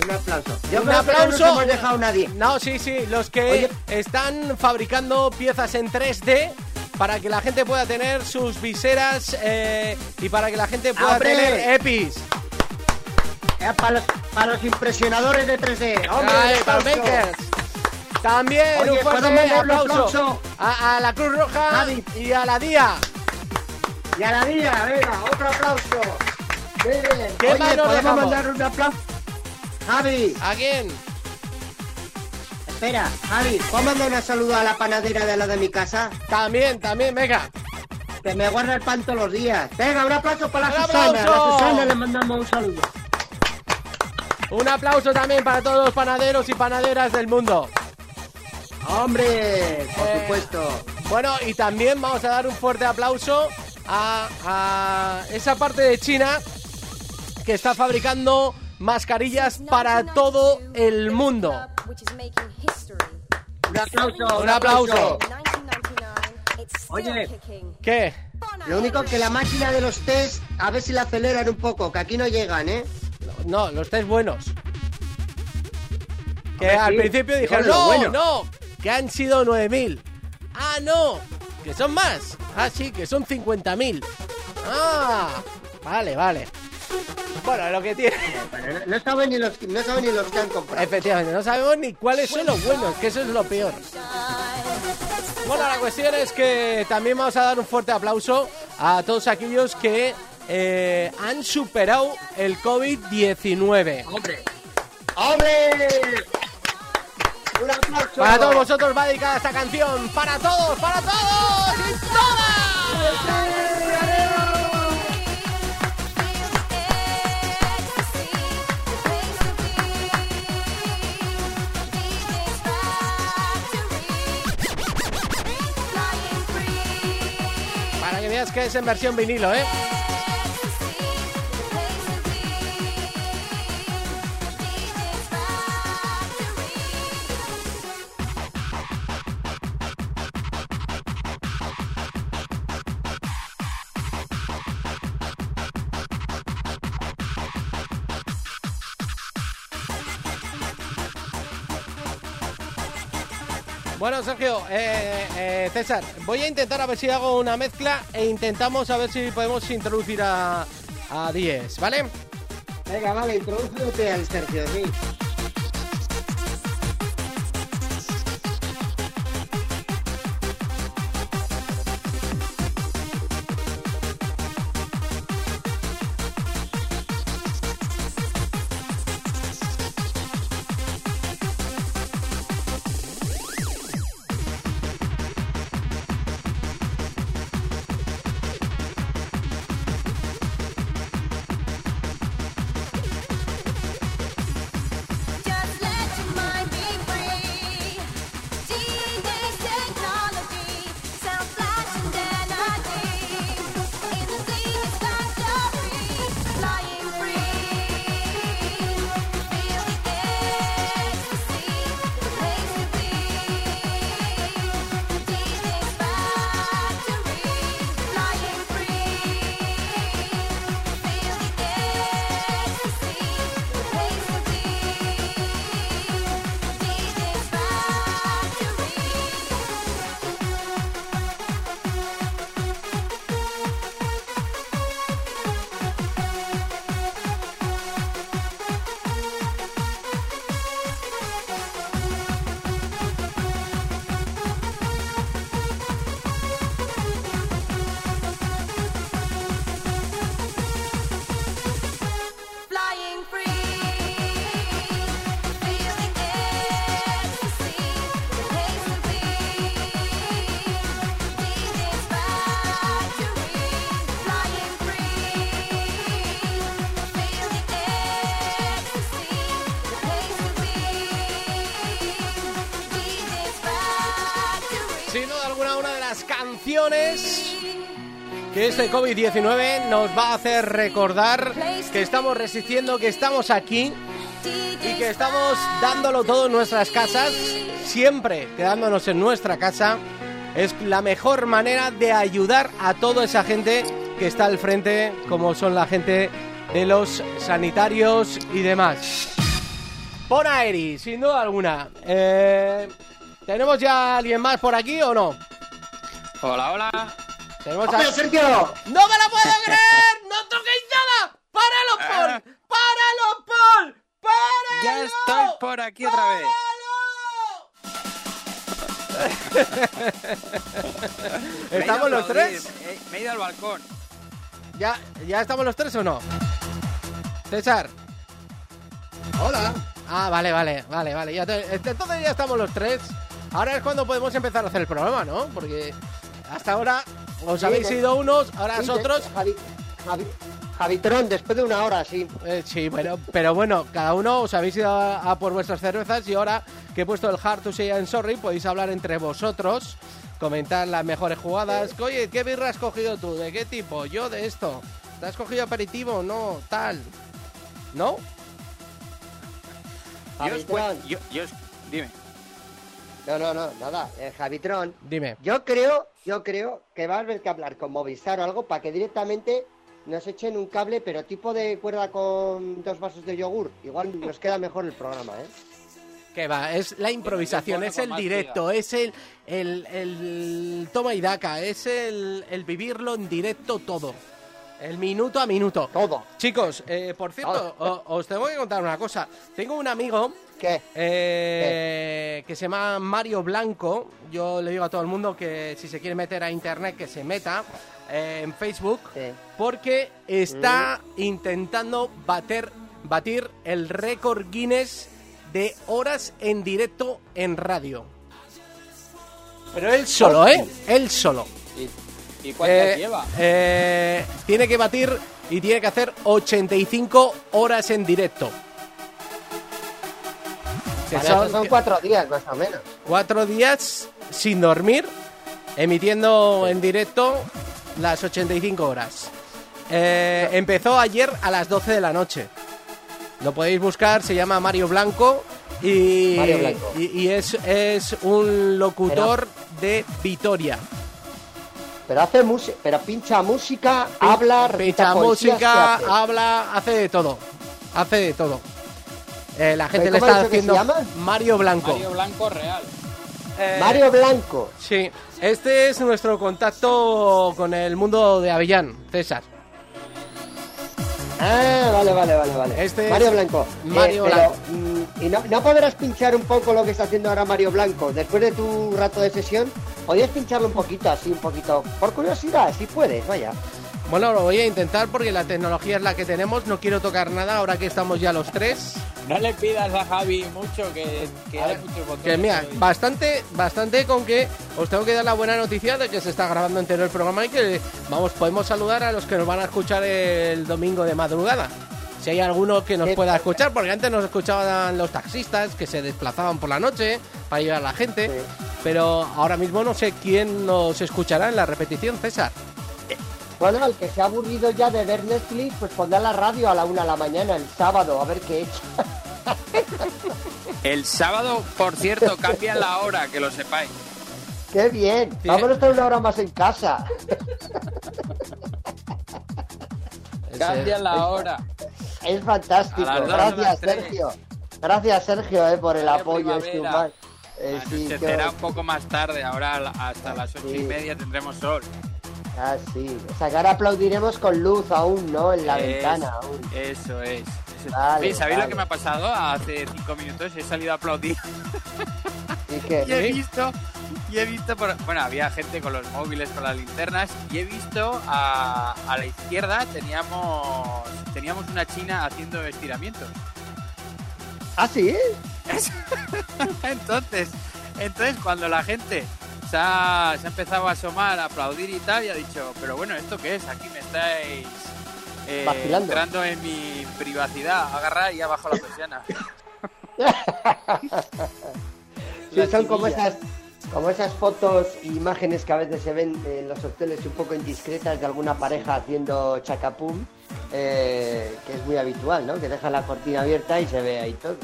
Un aplauso. Yo Un no aplauso. nos hemos dejado nadie. No, sí, sí, los que Oye. están fabricando piezas en 3D para que la gente pueda tener sus viseras eh, y para que la gente pueda tener EPIs. Eh, para, los, para los impresionadores de 3D. ¡Hombre, Ay, para makers. También Oye, un ¿puedo fuerte mandar un aplauso, aplauso? A, a la Cruz Roja y a la DIA. Y a la día, venga, otro aplauso. Muy bien. ¿Qué Oye, ¿podemos dejamos? mandar un aplauso? Javi, ¿A quién? espera, Javi, ¿puedo mandar un saludo a la panadera de la de mi casa? También, también, venga. Que me guarda el pan todos los días. Venga, un aplauso para la ¡Un Susana. A la Susana le mandamos un saludo. Un aplauso también para todos los panaderos y panaderas del mundo. Hombre, por Eh, supuesto. Bueno, y también vamos a dar un fuerte aplauso a, a esa parte de China que está fabricando mascarillas para todo el mundo. Un aplauso. Un aplauso. Oye. ¿Qué? Lo único que la máquina de los test, a ver si la aceleran un poco, que aquí no llegan, ¿eh? No, los test buenos. Que al sí, principio dijeron, no, buenos". no, que han sido 9.000. Ah, no, que son más. Ah, sí, que son 50.000. Ah, vale, vale. Bueno, lo que tiene... No, saben ni los, no saben ni los que han comprado. Efectivamente, no sabemos ni cuáles son los buenos, que eso es lo peor. Bueno, la cuestión es que también vamos a dar un fuerte aplauso a todos aquellos que eh, han superado el COVID-19. ¡Hombre! ¡Hombre! ¡Un aplauso! Para todos vosotros va dedicada esta canción. Para todos, para todos y todas. Veas que es en versión vinilo, ¿eh? Bueno, Sergio, eh, eh, César, voy a intentar a ver si hago una mezcla e intentamos a ver si podemos introducir a, a Diez, ¿vale? Venga, vale, introdúcete al Sergio, sí. Que este COVID-19 nos va a hacer recordar que estamos resistiendo, que estamos aquí y que estamos dándolo todo en nuestras casas, siempre quedándonos en nuestra casa, es la mejor manera de ayudar a toda esa gente que está al frente, como son la gente de los sanitarios y demás. Pon a Eri, sin duda alguna. Eh, ¿Tenemos ya alguien más por aquí o no? Hola, hola. Tenemos a... ¡Hombre, Sergio! ¡No me la puedo creer! ¡No toquéis nada! ¡Páralo, Paul! ¡Páralo, Paul! ¡Páralo! Ya estoy por aquí otra vez. ¿Estamos los tres? eh, Me he ido al balcón. ¿Ya, ¿Ya estamos los tres o no? César. Hola. Ah, vale, vale, vale, vale. Ya te- entonces ya estamos los tres. Ahora es cuando podemos empezar a hacer el programa, ¿no? Porque hasta ahora os Sí, habéis ido unos, ahora Sí, otros. Javi, Javi, Javitrón, después de una hora, sí. Eh, sí, bueno, pero bueno, cada uno os habéis ido a, a por vuestras cervezas y ahora que he puesto el Hard to Say I'm Sorry, podéis hablar entre vosotros, comentar las mejores jugadas. que, Oye, ¿qué birra has cogido tú? ¿De qué tipo? Yo de esto. ¿Te has cogido aperitivo? No, tal. ¿No? Yo os Javitrón. cuen- yo- yo os- Dime. No, no, no, nada. Eh, Javitrón. Dime. Yo creo, yo creo que va a haber que hablar con Movistar o algo para que directamente nos echen un cable, pero tipo de cuerda con dos vasos de yogur. Igual nos queda mejor el programa, ¿eh? Que va, es la improvisación, es el directo, es el, el, el toma y daca, es el, el vivirlo en directo todo. El minuto a minuto. Todo. Chicos, eh, por cierto, o- os tengo que contar una cosa. Tengo un amigo ¿Qué? eh, que se llama Mario Blanco. Yo le digo a todo el mundo que si se quiere meter a internet que se meta eh, en Facebook Sí. porque está intentando bater, batir el récord Guinness de horas en directo en radio. Pero él solo, ¿eh? Él solo. ¿Y, y cuántas Eh, lleva? eh, tiene que batir y tiene que hacer 85 horas en directo. Que Vale, son cuatro días, más o menos. cuatro días sin dormir, emitiendo en directo las 85 horas. Eh, empezó ayer a las 12 de la noche. Lo podéis buscar, se llama Mario Blanco y, Mario Blanco. y, y es, es un locutor de Vitoria. Pero hace música, pero pincha música, habla, recita Pincha poesías, música, habla, hace de todo. Hace de todo. Eh, la gente le ¿Cómo ha está haciendo llama? Mario Blanco. Mario Blanco Real. Eh, Mario Blanco. Sí, este es nuestro contacto con el mundo de Avellán, César. Ah, vale, vale, vale, vale. Este Mario Blanco. Mario Eh, pero, Blanco. mm, ¿Y no, no podrás pinchar un poco lo que está haciendo ahora Mario Blanco? Después de tu rato de sesión, ¿podrías pincharlo un poquito, así, un poquito? Por curiosidad, si puedes, vaya. Bueno, lo voy a intentar porque la tecnología es la que tenemos. No quiero tocar nada ahora que estamos ya los tres. No le pidas a Javi mucho, que, que hay muchos botones. Que mira, hoy. bastante, bastante con que os tengo que dar la buena noticia de que se está grabando entero el programa y que vamos, podemos saludar a los que nos van a escuchar el domingo de madrugada. Si hay alguno que nos pueda escuchar, porque antes nos escuchaban los taxistas que se desplazaban por la noche para llevar a la gente, Sí. pero ahora mismo no sé quién nos escuchará en la repetición, César. Bueno, el que se ha aburrido ya de ver Netflix, pues pondrá la radio a la una de la mañana, el sábado, a ver qué echa. El sábado, por cierto, cambia la hora, que lo sepáis. ¡Qué bien! Sí. Vamos a estar una hora más en casa. Cambia la hora. Es fantástico. Gracias. Sergio. Gracias, Sergio, eh, por el apoyo. este humano. Eh, sí, bueno. un poco más tarde, ahora hasta las ocho y media tendremos sol. Ah, sí. O sea, que ahora aplaudiremos con luz aún, ¿no? En la Es- ventana aún. Eso es. eso. Vale, ¿sabéis vale. lo que me ha pasado? Hace cinco minutos he salido a aplaudir Y he visto, y he visto por- bueno, había gente con los móviles, con las linternas, y he visto a, a la izquierda teníamos, teníamos una china haciendo estiramientos. ¿Ah, sí? entonces, entonces cuando la gente se ha, se ha empezado a asomar, a aplaudir y tal, y ha dicho, pero bueno, ¿esto qué es? Aquí me estáis eh, Vacilando. entrando en mi privacidad, agarrar y abajo la persiana. Sí, La son como esas, como esas fotos e imágenes que a veces se ven en los hoteles un poco indiscretas de alguna pareja haciendo chacapum, eh, que es muy habitual, ¿no? Que dejan la cortina abierta y se ve ahí todo.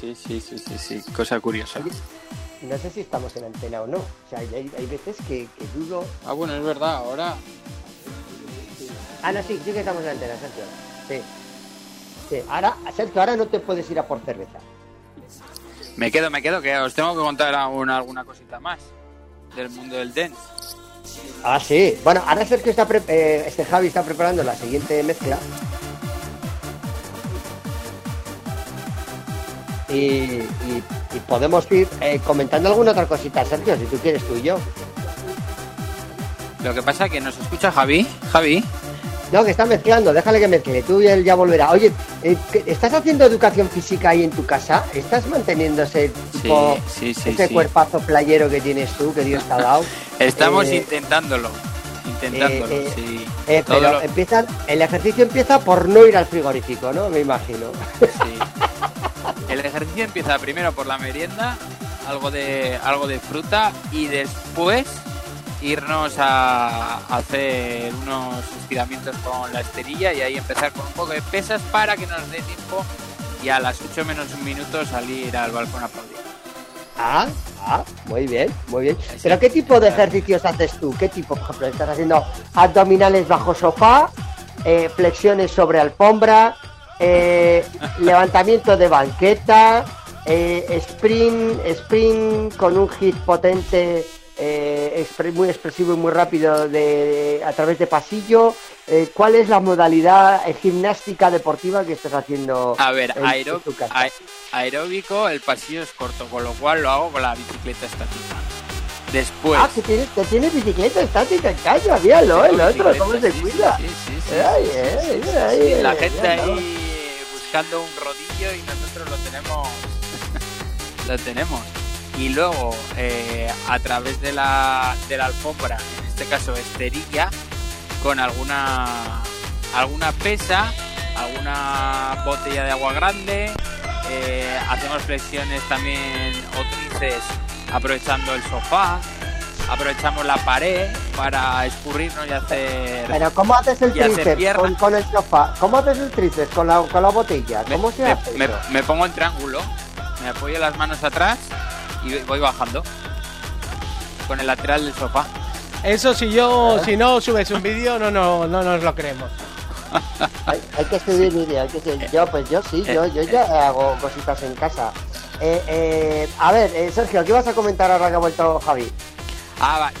Sí, sí, sí, sí, sí, cosa curiosa. No sé si estamos en antena o no. O sea, hay, hay veces que, que dudo. Ah, bueno, es verdad, ahora Ah, no, sí, sí que estamos en antena, Sergio. Sí. Sí, ahora, Sergio, ahora no te puedes ir a por cerveza. me quedo, me quedo, que os tengo que contar aún alguna cosita más del mundo del dance. Ah, sí. Bueno, ahora Sergio está, pre- eh, este Javi está preparando la siguiente mezcla. Y, y- y podemos ir eh, comentando alguna otra cosita, Sergio, si tú quieres tú y yo. Lo que pasa es que nos escucha Javi, Javi, No, que está mezclando, déjale que mezcle, tú y él ya volverá. Oye, eh, ¿qué- ¿estás haciendo educación física ahí en tu casa? ¿Estás manteniendo ese tipo, sí, sí, ese cuerpazo playero que tienes tú, que Dios te ha dado? estamos Eh, intentándolo, intentándolo, eh, eh, sí. Eh, pero lo- empiezan, el ejercicio empieza por no ir al frigorífico, ¿no? Me imagino. Sí. El ejercicio empieza primero por la merienda, algo de algo de fruta y después irnos a hacer unos estiramientos con la esterilla y ahí empezar con un poco de pesas para que nos dé tiempo y a las 8 menos un minuto salir al balcón a aplaudir. Ah, ah, muy bien, muy bien. Pero ¿qué tipo de ejercicios haces tú? ¿Qué tipo, por ejemplo, estás haciendo abdominales bajo sofá, eh, flexiones sobre alfombra, eh, levantamiento de banqueta, eh, sprint, sprint con un hit potente, eh, muy expresivo y muy rápido de, a través de pasillo? Eh, ¿Cuál es la modalidad eh, gimnástica deportiva que estás haciendo? A ver, en aero- tu casa? ae- aeróbico, el pasillo es corto, con lo cual lo hago con la bicicleta estática. Después... Ah, que tienes, que tienes bicicleta estática en casa, míralo, el otro, cómo se sí, cuida. sí, Ay. La gente ahí un rodillo y nosotros lo tenemos. lo tenemos. Y luego, eh, a través de la, de la alfombra, en este caso esterilla, con alguna, alguna pesa, alguna botella de agua grande, eh, hacemos flexiones también o tríceps aprovechando el sofá, aprovechamos la pared para escurrirnos y hacer... Pero ¿cómo haces el tríceps con, con el sofá? ¿Cómo haces el tríceps con la, con la botella? Me- ¿Cómo se me, hace me- pongo en triángulo, me apoyo las manos atrás y voy bajando con el lateral del sofá. Eso si yo, si no subes un vídeo, no, no, no nos lo creemos. Hay, hay que subir vídeo, hay que subir- Yo, pues yo sí, yo, yo ya hago cositas en casa. Eh, eh, a ver, eh, Sergio, ¿qué vas a comentar ahora que ha vuelto Javi? Ah, va.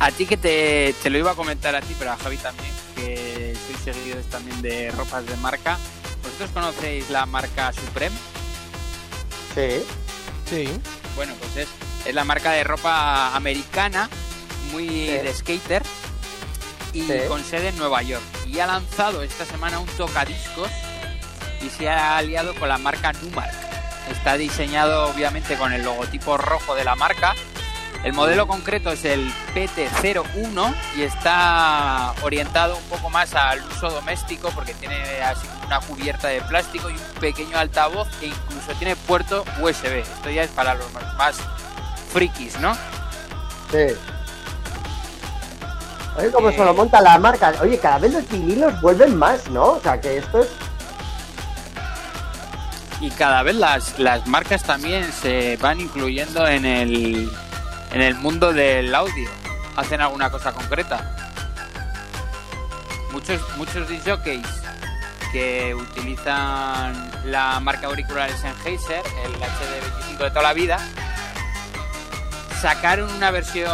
A ti que te, te lo iba a comentar a ti, pero a Javi también, que sois seguidores también de ropas de marca. ¿Vosotros conocéis la marca Supreme? Sí. Sí. Bueno, pues es, es la marca de ropa americana, muy Sí. de skater, y Sí. con sede en Nueva York. Y ha lanzado esta semana un tocadiscos y se ha aliado con la marca Numark. Está diseñado obviamente con el logotipo rojo de la marca. El modelo concreto es el PT01 y está orientado un poco más al uso doméstico porque tiene así como una cubierta de plástico y un pequeño altavoz e incluso tiene puerto USB. Esto ya es para los más frikis, ¿no? Sí. Oye, cómo Eh. se lo monta la marca. Oye, cada vez los vinilos vuelven más, ¿no? O sea, que esto es... Y cada vez las, las marcas también se van incluyendo en el, en el mundo del audio. Hacen alguna cosa concreta. Muchos, muchos disjockeys que utilizan la marca auriculares Sennheiser, el HD25 de toda la vida, sacaron una versión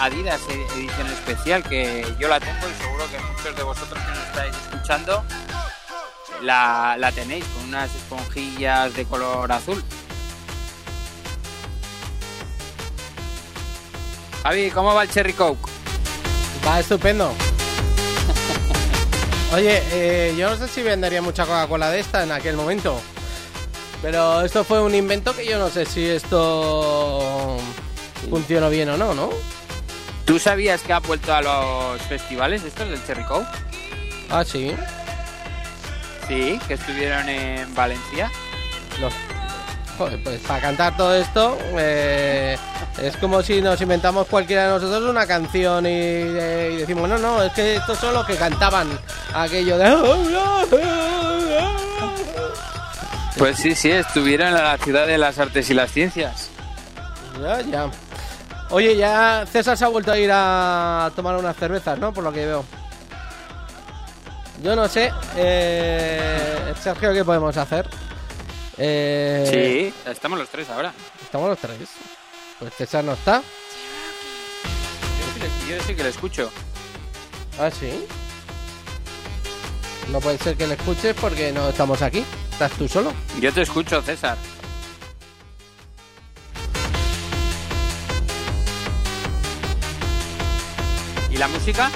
Adidas edición especial que yo la tengo y seguro que muchos de vosotros que nos estáis escuchando la, la tenéis con unas esponjillas de color azul. Javi, ¿cómo va el Cherry Coke? Va estupendo. Oye, eh, yo no sé si vendería mucha Coca-Cola de esta en aquel momento. Pero esto fue un invento que yo no sé si esto funcionó bien o no, ¿no? ¿Tú sabías que ha vuelto a los festivales estos del Cherry Coke? Ah, sí. Sí, que estuvieron en Valencia. Los- Joder, pues para cantar todo esto eh, es como si nos inventamos cualquiera de nosotros una canción y, eh, y decimos, no, no, es que estos son los que cantaban aquello de... Pues sí, sí, estuvieron en la ciudad de las artes y las ciencias. Ya, ya. Oye, ya César se ha vuelto a ir a tomar unas cervezas, ¿no? Por lo que veo. Yo no sé, eh, Sergio, ¿qué podemos hacer? Eh, Sí, estamos los tres ahora. Estamos los tres. Pues César no está. Yo sí, yo sí que le escucho. Ah, sí. No puede ser que le escuches porque no estamos aquí. Estás tú solo. Yo te escucho, César. ¿Y la música?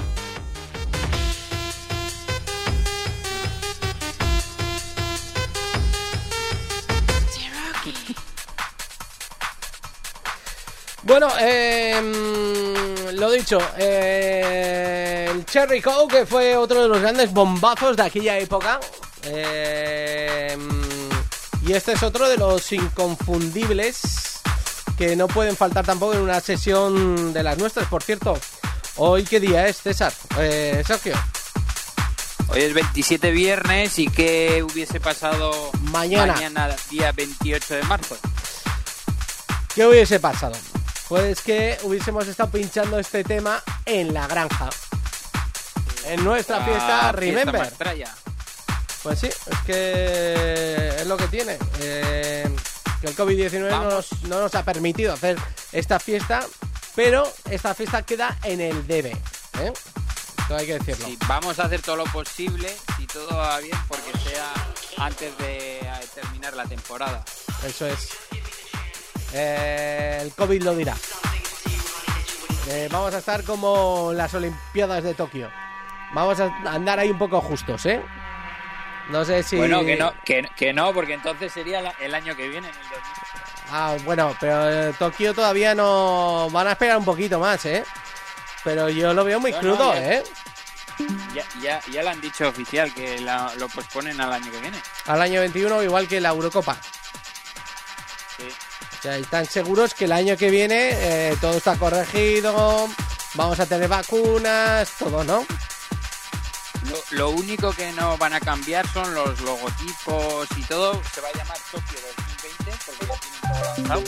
Bueno, eh, mm, lo dicho, eh, el Cherry Coke que fue otro de los grandes bombazos de aquella época. Eh, mm, y este es otro de los inconfundibles que no pueden faltar tampoco en una sesión de las nuestras. Por cierto, hoy qué día es, César, eh, Sergio. Hoy es 27 viernes y ¿qué hubiese pasado Mañana. mañana día 28 de marzo? ¿Qué hubiese pasado? Pues que hubiésemos estado pinchando este tema en la granja. En nuestra fiesta Remember. Maestraya. Pues sí, es que es lo que tiene. Eh, que el COVID-19 no nos, no nos ha permitido hacer esta fiesta, pero esta fiesta queda en el debe. ¿eh? Esto hay que decirlo. Sí, vamos a hacer todo lo posible, si todo va bien, porque sea antes de terminar la temporada. Eso es. Eh, el COVID lo dirá. Eh, vamos a estar como las Olimpiadas de Tokio. Vamos a andar ahí un poco justos, ¿eh? No sé si. Bueno, que no, que, que no, porque entonces sería la- el año que viene, en el 2000. Ah, bueno, pero eh, Tokio todavía no. Van a esperar un poquito más, ¿eh? Pero yo lo veo muy No, no, crudo, ya- ¿eh? Ya, ya, ya lo han dicho oficial, que la- lo posponen al año que viene. Al año 21, igual que la Eurocopa. Sea, están seguros que el año que viene eh, todo está corregido, vamos a tener vacunas, todo, ¿no? Lo, lo único que no van a cambiar son los logotipos y todo. Se va a llamar Tokio 2020 porque ya tienen todo lanzado.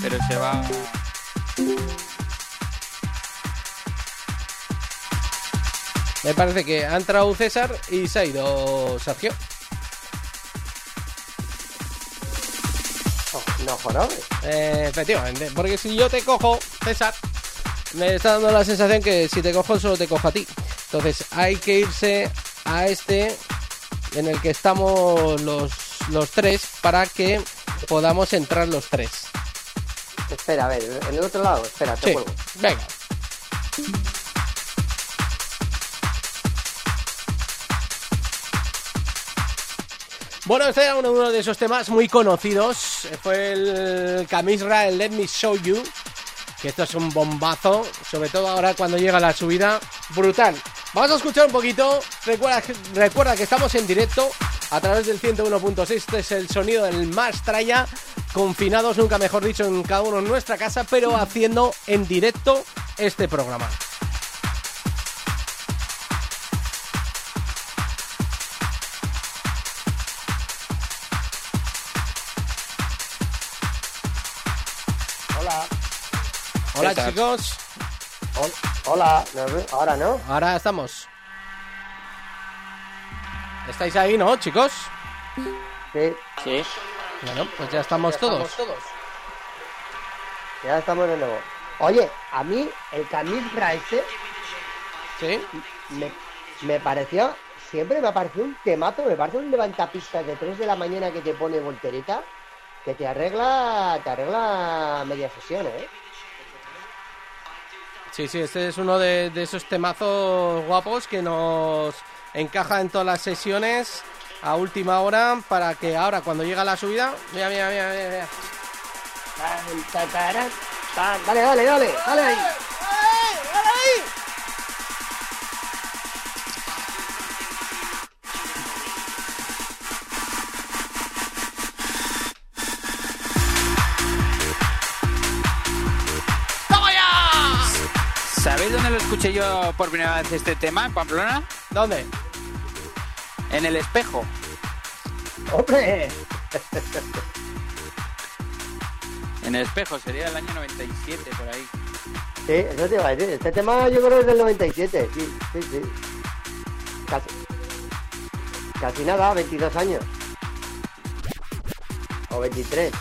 Pero se va. Me parece que ha entrado César y se ha ido Sergio. No jorobes. Eh, efectivamente, porque si yo te cojo, César, me está dando la sensación que si te cojo solo te cojo a ti. Entonces hay que irse a este en el que estamos los, los tres para que podamos entrar los tres. Espera, a ver, en el otro lado, espera, te Sí, vuelvo. venga. Bueno, este era uno, uno de esos temas muy conocidos. Fue el Camisra, el Let Me Show You. Que esto es un bombazo, sobre todo ahora cuando llega la subida. Brutal. Vamos a escuchar un poquito. Recuerda, que- recuerda que estamos en directo a través del 101.6. Este es el sonido del Mastraya. Confinados, nunca mejor dicho, en cada uno en nuestra casa, pero haciendo en directo este programa. Hola chicos, Hol- Hola, ¿me ve- ahora no. ahora estamos. ¿Estáis ahí, no, chicos? Sí, Sí. Bueno, pues ya estamos todos. ya estamos de nuevo. Oye, a mí el Camisra ese ¿Sí? me, me pareció, siempre me ha parecido un temazo, me parece un levantapistas de 3 de la mañana que te pone voltereta, que te arregla, te arregla media sesión, ¿eh? Sí, sí, este es uno de, esos temazos guapos que nos encaja en todas las sesiones a última hora para que ahora cuando llega la subida, mira, mira, mira, mira. Dale, dale, dale, dale. Escuché yo por primera vez este tema en Pamplona? ¿Dónde? En el espejo. ¡Hombre! En el espejo, sería el año 97 por ahí. Sí, eso te iba a decir. Este tema yo creo que es del 97, sí, sí, sí. Casi, casi nada, 22 años. O 23.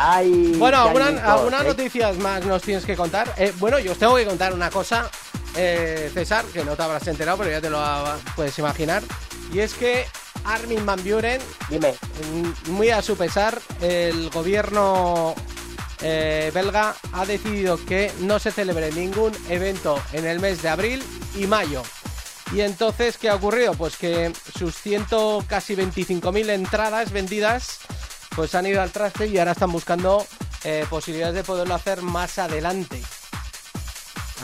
Ay, Bueno, ¿alguna- Chañitos, algunas ¿eh? noticias más nos tienes que contar. Eh, bueno, yo os tengo que contar una cosa, eh, César, que no te habrás enterado, pero ya te lo puedes imaginar. Y es que Armin Van Buren Dime. Mm, Muy a su pesar, el gobierno eh, belga ha decidido que no se celebre ningún evento en el mes de abril y mayo. Y entonces, ¿qué ha ocurrido? Pues que sus ciento casi 25.000 entradas vendidas pues han ido al traste y ahora están buscando eh, posibilidades de poderlo hacer más adelante.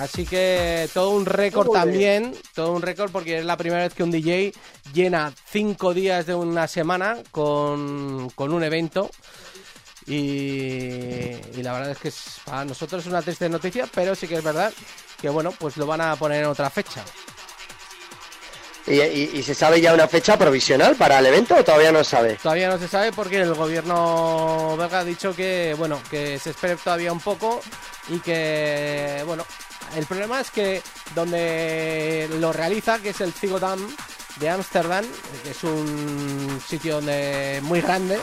Así que todo un récord también, todo un récord porque es la primera vez que un DJ llena cinco días de una semana con, con un evento. Y, y la verdad es que es- para nosotros es una triste noticia, pero sí que es verdad que bueno, pues lo van a poner en otra fecha. ¿Y, y- se sabe ya una fecha provisional para el evento o todavía no se sabe? Todavía no se sabe porque el gobierno belga ha dicho que bueno, que se espere todavía un poco y que bueno, el problema es que donde lo realiza, que es el Zigodam de Ámsterdam, es un sitio donde muy grande,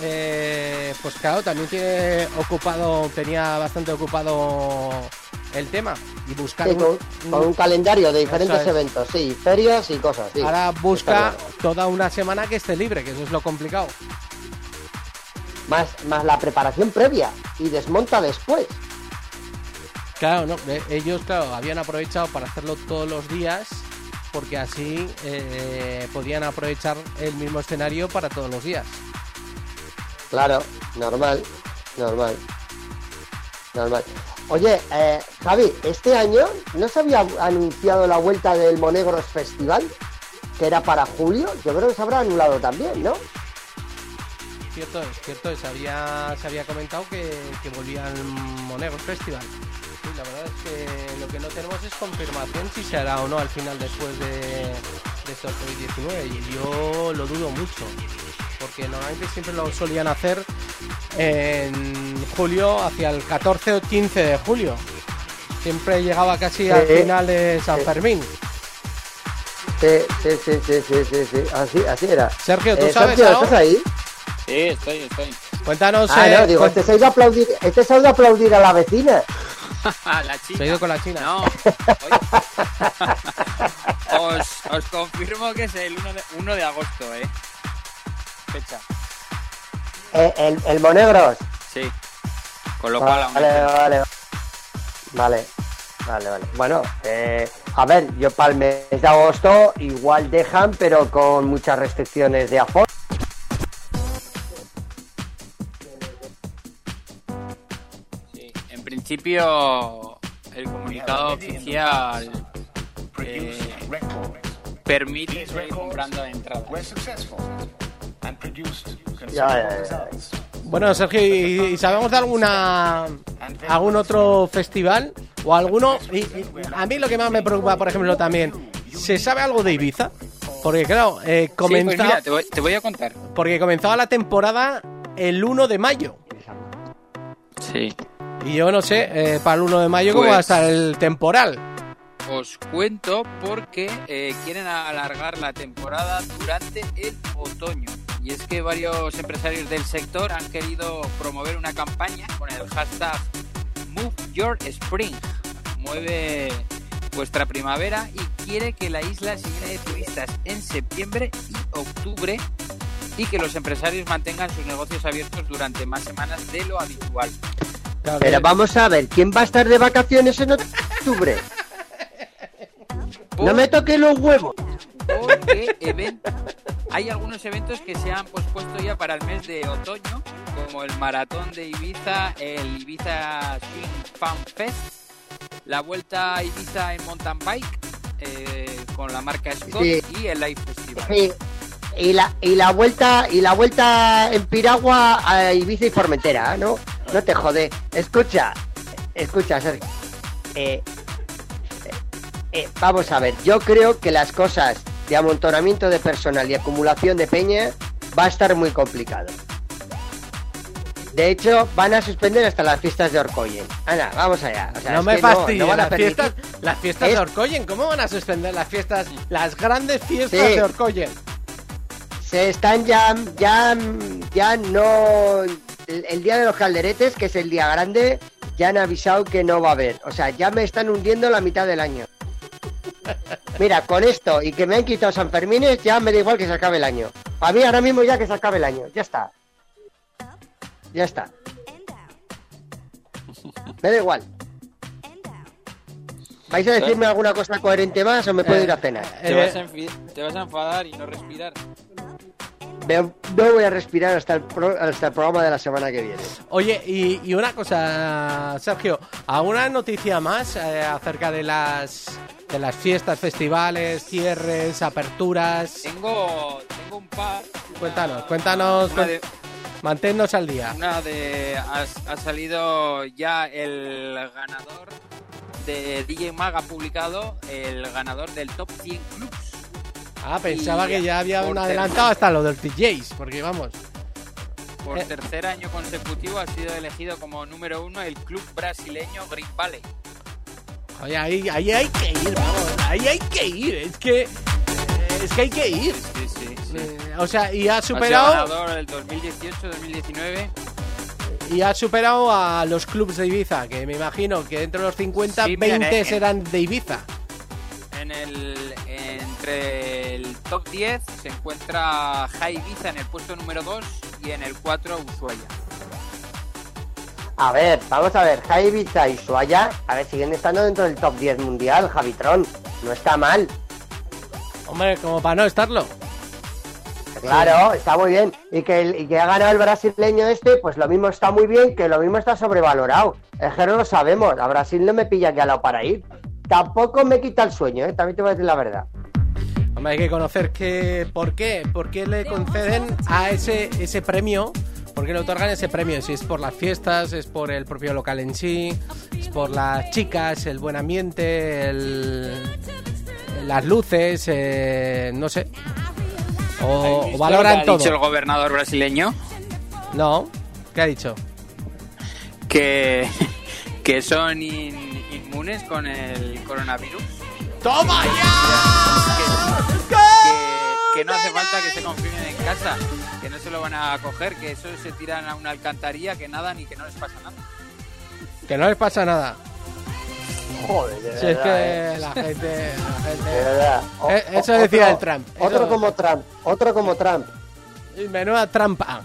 eh, pues claro, también tiene ocupado, tenía bastante ocupado el tema y buscar Sí, con, con un calendario de diferentes es. eventos, sí, ferias y cosas. sí. ahora busca toda una semana que esté libre, que eso es lo complicado. Más, más la preparación previa y desmonta después. Claro, no, eh, ellos, claro, habían aprovechado para hacerlo todos los días porque así eh, podían aprovechar el mismo escenario para todos los días. Claro, normal, normal. Normal. Oye, eh, Javi, este año no se había anunciado la vuelta del Monegros Festival, que era para julio. Yo creo que se habrá anulado también, ¿no? Cierto es, cierto es, había, se había comentado que, que volvía al Monegros Festival. La verdad es que lo que no tenemos es confirmación si se hará o no al final después de, de estos COVID-19 y yo lo dudo mucho porque normalmente siempre lo solían hacer en julio hacia el 14 o 15 de julio siempre llegaba casi al final de San Sí. Fermín Sí, sí, sí, sí, sí, sí, sí. Así, así era. Sergio, ¿tú Eh, sabes Sergio? ¿estás ahí? Sí, estoy, estoy. Cuéntanos. Ah, eh, no, digo, cuen- este se ha ido a aplaudir, este se ha ido a aplaudir a la vecina. la China. Se ha ido con la China. No. Os, os confirmo que es el 1 de, 1 de agosto, ¿eh? Fecha. Eh, el, el Monegros. Sí. Con lo cual aún Vale, vale. Vale, vale, vale. Bueno, eh, a ver, yo para el mes de agosto igual dejan, pero con muchas restricciones de aforo. Sí, en principio el comunicado oficial eh, permite comprando entradas. Ya, ya, ya. Bueno, Sergio, ¿y, y sabemos de alguna algún otro festival o alguno? Y, y a mí lo que más me preocupa, por ejemplo, también, ¿se sabe algo de Ibiza? Porque claro, eh, Sí, comenzó, pues mira, te voy, te voy a contar. porque comenzaba la temporada el 1 de mayo. Sí. Y yo no sé, eh, para el 1 de mayo cómo Pues- va a estar el temporal. Os cuento porque eh, quieren alargar la temporada durante el otoño. Y es que varios empresarios del sector han querido promover una campaña con el hashtag Move Your Spring. Mueve vuestra primavera y quiere que la isla se llene de turistas en septiembre y octubre y que los empresarios mantengan sus negocios abiertos durante más semanas de lo habitual. Pero vamos a ver, ¿quién va a estar de vacaciones en octubre? No me toque los huevos. porque hay algunos eventos que se han pospuesto ya para el mes de otoño, como el maratón de Ibiza, el Ibiza Swing Fan Fest, la vuelta a Ibiza en mountain bike eh, con la marca Scott Sí. y el Live Festival. Sí. Y la, y la vuelta y la vuelta en piragua a Ibiza y Formentera, ¿no? No te jode. Escucha, escucha, Sergio. Eh, eh, vamos a ver, yo creo que las cosas de amontonamiento de personal y acumulación de peña va a estar muy complicado. De hecho, van a suspender hasta las fiestas de Orcoyen. Ana, vamos allá. O sea, no me fastidies, no a las, fiestas, las fiestas Es- de Orcoyen, ¿cómo van a suspender las fiestas, las grandes fiestas Sí. de Orcoyen? se están ya, ya, ya no, el, el día de los calderetes, que es el día grande, ya han avisado que no va a haber. O sea, ya me están hundiendo la mitad del año. Mira, con esto y que me han quitado San Fermines, ya me da igual que se acabe el año. A mí ahora mismo ya que se acabe el año, ya está. Ya está. Me da igual. ¿Vais a decirme alguna cosa coherente más o me puedo Eh, ir a cenar? Te, Eh, vas a enfi- te vas a enfadar y no respirar. Me- no voy a respirar hasta el, pro- hasta el programa de la semana que viene. Oye, y, y una cosa, Sergio, ¿alguna noticia más eh, acerca de las de las fiestas, festivales, cierres, aperturas? Tengo, tengo un par. Cuéntanos, cuéntanos, Una de, manténnos al día. Una de. Ha, ha salido ya el ganador de DJ Mag, ha publicado el ganador del Top 100 Clubs. Ah, pensaba que ya había por un ter- adelantado hasta lo del DJs, porque vamos. Por Eh. tercer año consecutivo ha sido elegido como número uno el club brasileño Green Valley. Oye, ahí, ahí hay que ir, vamos, ahí hay que ir, es que es que hay que ir. Sí, sí, sí. Eh, o sea, y ha superado ganador el 2018-2019. y ha superado a los clubs de Ibiza, que me imagino que dentro de los 50, Sí, mira, 20 eh, serán de Ibiza. En el, entre el top 10 se encuentra Ibiza en el puesto número 2 y en el 4 Ushuaia. A ver, vamos a ver, Jai Ibiza y Suaya, a ver, siguen estando dentro del top 10 mundial, Javitron. No está mal. Hombre, como para no estarlo. Claro, está muy bien. Y que, el- y que ha ganado el brasileño este, pues lo mismo está muy bien, que lo mismo está sobrevalorado. Es que no lo sabemos. A Brasil no me pilla que a lado para ir. Tampoco me quita el sueño, ¿eh? También te voy a decir la verdad. Hombre, hay que conocer qué, por qué, por qué le conceden a ese, ese premio, por qué le otorgan ese premio, si es por las fiestas, es por el propio local en sí, es por las chicas, el buen ambiente, el- las luces, eh, no sé. O, ¿Habéis o valoran lo que ha todo. dicho el gobernador brasileño? No, ¿qué ha dicho? Que, que son in- inmunes con el coronavirus. ¡Toma ya! Que que, que no hace falta que se confinen en casa, que no se lo van a coger, que eso se tiran a una alcantarilla, que nadan y que no les pasa nada. Que no les pasa nada. Joder, de Si es que eh. la gente... la gente- De verdad. O- Eh, eso decía el Trump. Otro como Trump. Otro como Trump. Y Menuda trampa.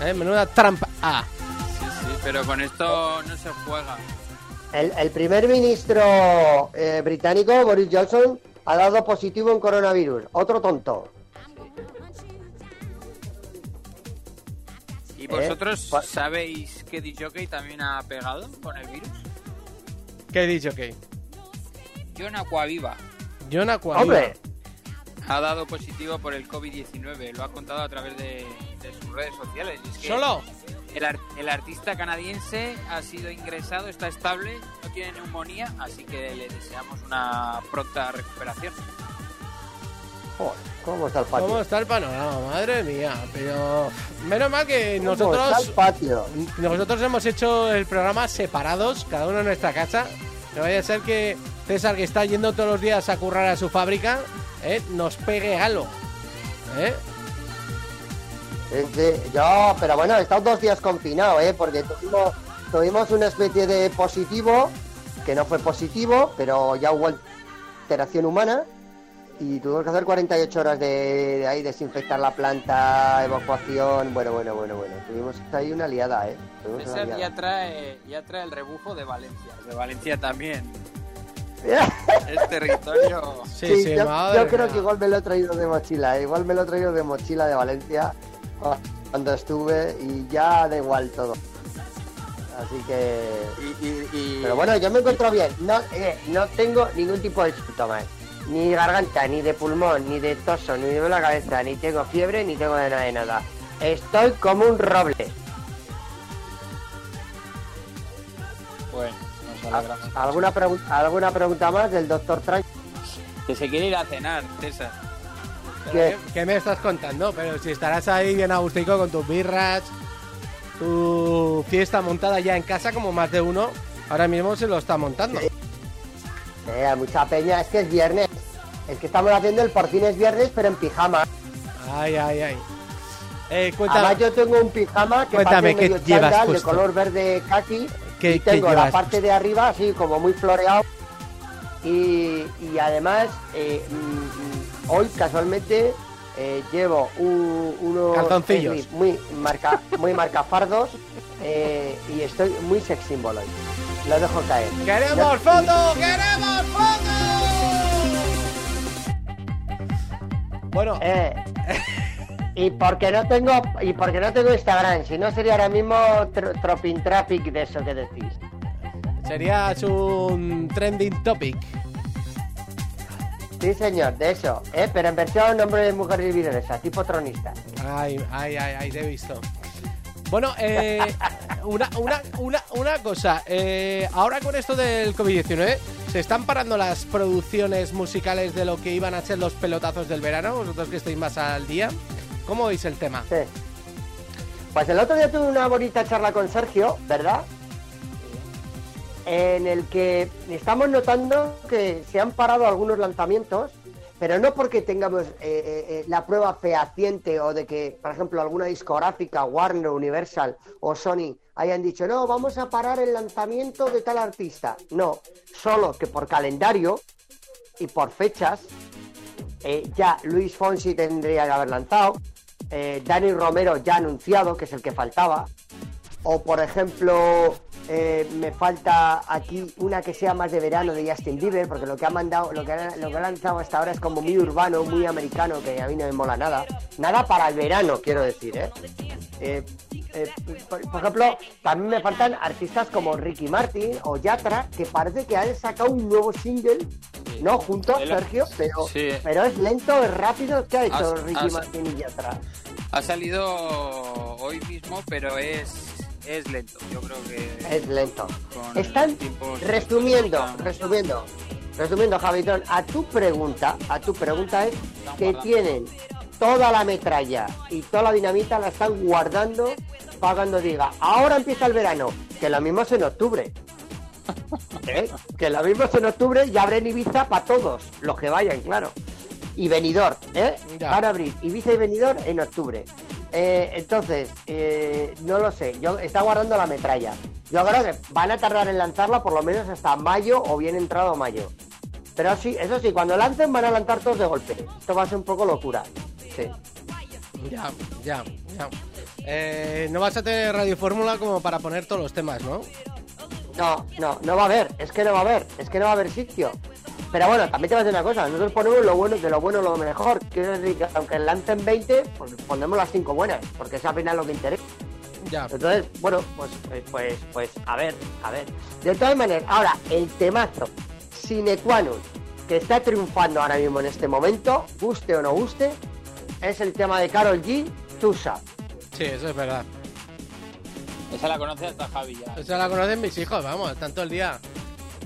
Eh, Menuda trampa. Sí, sí, pero con esto no se juega. El, el primer ministro eh, británico, Boris Johnson, ha dado positivo en coronavirus. Otro tonto. ¿Y vosotros pa- sabéis que DJ también ha pegado con el virus? ¿Qué que? John Aquaviva John Aquaviva. Hombre, ha dado positivo por el COVID-19, lo ha contado a través de, de sus redes sociales. Y es que ¿Solo? El, ar- el artista canadiense ha sido ingresado, está estable, no tiene neumonía, así que le deseamos una pronta recuperación. joder, ¿cómo está el patio? ¿Cómo está el panorama? Madre mía. Pero menos mal que ¿Cómo está nosotros el patio? nosotros hemos hecho el programa separados, cada uno en nuestra casa. No vaya a ser que César, que está yendo todos los días a currar a su fábrica, eh, nos pegue algo. ¿Eh? Yo, pero bueno, he estado dos días confinado, ¿eh? Porque tuvimos, tuvimos una especie de positivo, que no fue positivo, pero ya hubo alteración humana. Y tuvimos que hacer 48 horas de, de ahí, desinfectar la planta, evacuación. Bueno, bueno, bueno, bueno. Tuvimos ahí una liada, ¿eh? Tuvimos una César liada. ya trae, ya trae el rebufo de Valencia. De Valencia también. Es territorio. Sí, Sí, sí, yo, madre yo creo que igual me lo he traído de mochila, ¿eh? igual me lo he traído de mochila de Valencia cuando estuve y ya da igual todo. Así que... Y, y- y- Pero bueno, yo me encuentro bien. No, eh, no tengo ningún tipo de síntomas. Ni garganta, ni de pulmón, ni de toso, ni de la cabeza, ni tengo fiebre, ni tengo de nada de nada. Estoy como un roble. Bueno, nos alegramos. ¿Alguna, pregun- ¿Alguna pregunta más del doctor Trank? Que se quiere ir a cenar, César. ¿Qué? ¿Qué, qué me estás contando? Pero si estarás ahí bien agustico con tus birras, tu fiesta montada ya en casa, como más de uno, ahora mismo se lo está montando. Eh, hay mucha peña, es que es viernes. Es que estamos haciendo el por fin es viernes, pero en pijama. Ay, ay, ay. Eh, Además yo tengo un pijama que Cuéntame, ¿qué medio llevas chándal de color verde kaki ¿Qué- y qué tengo la parte de arriba así como muy floreado y, y además eh, mm, hoy casualmente eh, llevo un- unos Calzoncillos. muy marca muy marcafardos eh, y estoy muy sex symbol hoy. Lo dejo caer. ¡Queremos Ya- foto! ¡Queremos foto! Bueno, Eh, y porque no tengo y porque no tengo Instagram, si no sería ahora mismo tro- tropin traffic de eso que decís. serías un trending topic. Sí, señor, de eso, ¿eh? pero en versión hombre de mujer vividoresa, tipo tronista. Ay, ay, ay, ay, te he visto. Bueno, eh, una, una, una, una cosa. eh, ahora con esto del COVID-19, ¿se están parando las producciones musicales de lo que iban a ser los pelotazos del verano? Vosotros que estáis más al día. ¿Cómo veis el tema? Sí. Pues el otro día tuve una bonita charla con Sergio, ¿verdad? En el que estamos notando que se han parado algunos lanzamientos, pero no porque tengamos eh, eh, eh, la prueba fehaciente o de que, por ejemplo, alguna discográfica, Warner, Universal o Sony hayan dicho, no, vamos a parar el lanzamiento de tal artista. No, solo que por calendario y por fechas ya Luis Fonsi tendría que haber lanzado, Dani Romero ya anunciado, que es el que faltaba, o por ejemplo, eh, me falta aquí una que sea más de verano de Justin Bieber, porque lo que ha mandado, lo que ha, lo que ha lanzado hasta ahora es como muy urbano, muy americano, que a mí no me mola nada. Nada para el verano, quiero decir, ¿eh? Eh, eh, por, por ejemplo, también me faltan artistas como Ricky Martin o Yatra, que parece que han sacado un nuevo single, no juntos, Sergio, pero, Sí. pero es lento, es rápido. ¿Qué ha hecho Has- Ricky has- Martin y Yatra? Ha salido hoy mismo, pero es, es lento. Yo creo que. Es lento. Están resumiendo, resumiendo, resumiendo, Javitón, a tu pregunta, a tu pregunta es que tienen toda la metralla y toda la dinamita la están guardando para cuando diga, ahora empieza el verano, que lo mismo es en octubre. ¿eh? Que lo mismo es en octubre y abren Ibiza para todos, los que vayan, claro. Y venidor, ¿eh? Van a abrir Ibiza y venidor en octubre. Eh, entonces, eh, no lo sé, yo está guardando la metralla. Yo creo que van a tardar en lanzarla por lo menos hasta mayo o bien entrado mayo. Pero sí, eso sí, cuando lancen van a lanzar todos de golpe. Esto va a ser un poco locura. Sí. Ya, ya, ya. Eh, no vas a tener Radio Fórmula como para poner todos los temas, ¿no? No, no, no va a haber, es que no va a haber, es que no va a haber sitio. Pero bueno, también te voy a decir una cosa, nosotros ponemos lo bueno de lo bueno lo mejor. Quiero decir que aunque lancen 20, pues ponemos las 5 buenas, porque es al final lo que interesa. Ya. Entonces, bueno, pues, pues, pues, pues, a ver, a ver. De todas maneras, ahora, el temazo sine qua non que está triunfando ahora mismo en este momento, guste o no guste, es el tema de Carol G, Tusa. Sí, eso es verdad. Esa la conoce hasta Javi ya. Esa la conocen mis hijos, vamos, están todo el día.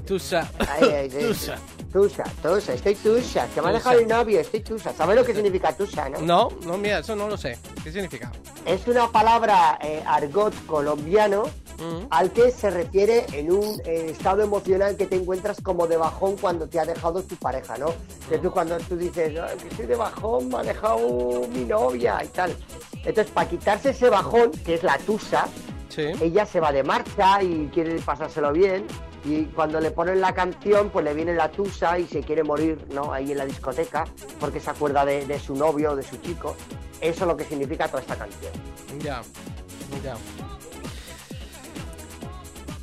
Tusa. Ay, ay, ay. Tusa. Tusa, Tusa, estoy Tusa, que me ha dejado el novio, estoy Tusa. ¿Sabes lo que significa Tusa, no? No, no, mira, eso no lo sé. ¿Qué significa? Es una palabra eh, argot colombiano Mm. al que se refiere en un eh, estado emocional que te encuentras como de bajón cuando te ha dejado tu pareja, ¿no? Que tú cuando tú dices, "Ay, que estoy de bajón, me ha dejado mi novia y tal. Entonces, para quitarse ese bajón, que es la tusa, Sí. ella se va de marcha y quiere pasárselo bien. Y cuando le ponen la canción, pues le viene la tusa y se quiere morir, ¿no? Ahí en la discoteca, porque se acuerda de, de su novio o de su chico. Eso es lo que significa toda esta canción. Ya. Ya.